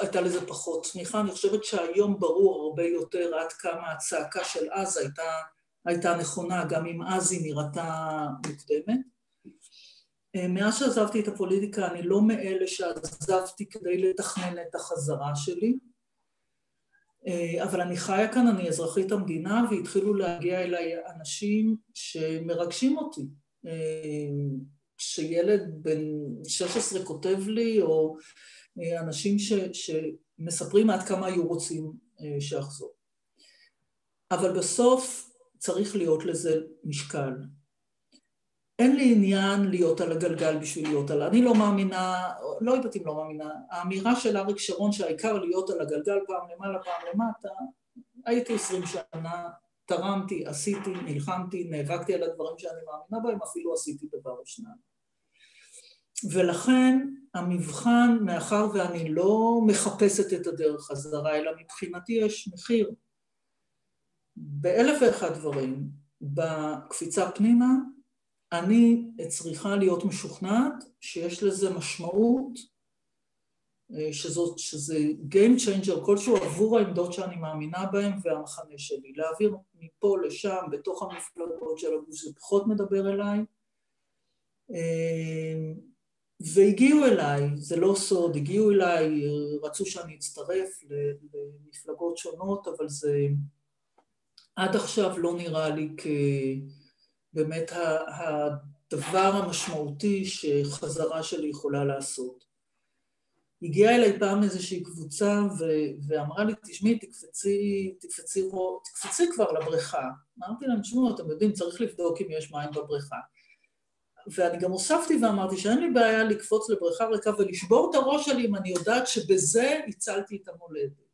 הייתה לזה פחות תמיכה. אני חושבת שהיום ברור הרבה יותר עד כמה הצעקה של אז הייתה, הייתה נכונה, גם אם אז היא נראתה מוקדמת. אה, מאז שעזבתי את הפוליטיקה, אני לא מאלה שעזבתי כדי לתכנן את החזרה שלי, אבל אני חיה כאן, אני אזרחית המדינה, והתחילו להגיע אליי אנשים שמרגשים אותי. כשילד בן 16 כותב לי, או אה, אנשים ש, שמספרים עד כמה היו רוצים אה, שאחזור. אבל בסוף צריך להיות לזה משקל. אין לי עניין להיות על הגלגל בשביל להיות על... אני לא מאמינה, לא יודעת אם לא מאמינה, האמירה של אריק שרון שהעיקר להיות על הגלגל פעם למעלה פעם למטה, הייתי עשרים שנה תרמתי, עשיתי, נלחמתי, נאבקתי על הדברים שאני מאמינה בהם, אפילו עשיתי דבר או שניים. ולכן המבחן, מאחר ואני לא מחפשת את הדרך חזרה, אלא מבחינתי יש מחיר באלף ואחד דברים, בקפיצה פנימה, אני צריכה להיות משוכנעת שיש לזה משמעות אה, שזאת, שזה Game Changer כלשהו עבור העמדות שאני מאמינה בהן והמחנה שלי. להעביר מפה לשם, בתוך המפלגות של הגוף, זה פחות מדבר אליי. אה, והגיעו אליי, זה לא סוד, הגיעו אליי, רצו שאני אצטרף למפלגות שונות, אבל זה עד עכשיו לא נראה לי כבאמת הדבר המשמעותי שחזרה שלי יכולה לעשות. הגיעה אליי פעם איזושהי קבוצה ו- ואמרה לי, תשמעי, תקפצי, תקפצי, תקפצי כבר לבריכה. אמרתי להם, תשמעו, אתם יודעים, צריך לבדוק אם יש מים בבריכה. ואני גם הוספתי ואמרתי שאין לי בעיה לקפוץ לבריכה ריקה ולשבור את הראש שלי אם אני יודעת שבזה הצלתי את המולדת.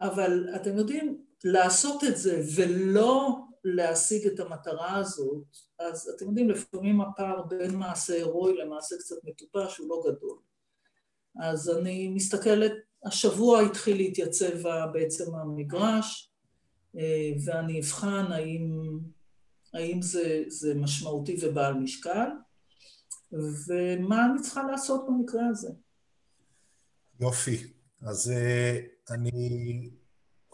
אבל אתם יודעים, לעשות את זה ולא להשיג את המטרה הזאת, אז אתם יודעים, לפעמים הפער בין מעשה הירואי למעשה קצת מטופש הוא לא גדול. אז אני מסתכלת, השבוע התחיל להתייצב בעצם המגרש, אה, ואני אבחן האם האם זה, זה משמעותי ובעל משקל, ומה אני צריכה לעשות במקרה הזה. יופי. אז uh, אני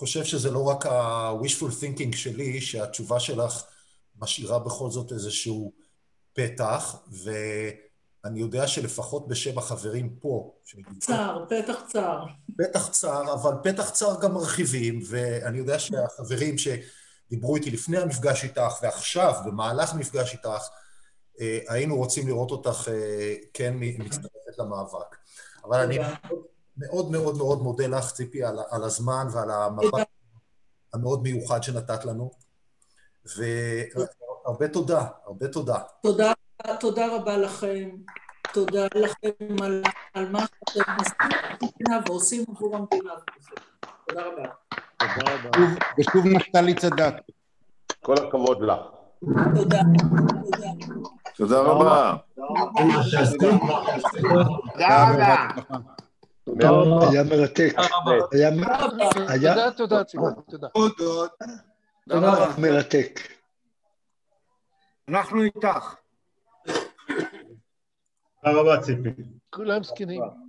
חושב שזה לא רק ה-wishful thinking שלי, שהתשובה שלך משאירה בכל זאת איזשהו פתח, ואני יודע שלפחות בשם החברים פה... צר, פתח צר. פתח צר, אבל פתח צר גם מרחיבים, ואני יודע שהחברים ש... דיברו איתי לפני המפגש איתך, ועכשיו, במהלך מפגש איתך, אה, היינו רוצים לראות אותך אה, כן מצטרפת למאבק. אבל אני מאוד מאוד מאוד מודה לך, ציפי, על, על הזמן ועל המבט המאוד מיוחד שנתת לנו, והרבה תודה, הרבה תודה. תודה, תודה רבה לכם. תודה לכם על, על מה שאתם עושים ועושים עבור המדינה. תודה רבה. תודה רבה. ושוב נפתלי צדק. כל הכבוד לך. תודה. תודה רבה. היה מרתק. היה... תודה, תודה. תודה. מרתק. אנחנו איתך. תודה רבה, ציפי. כולם זקנים.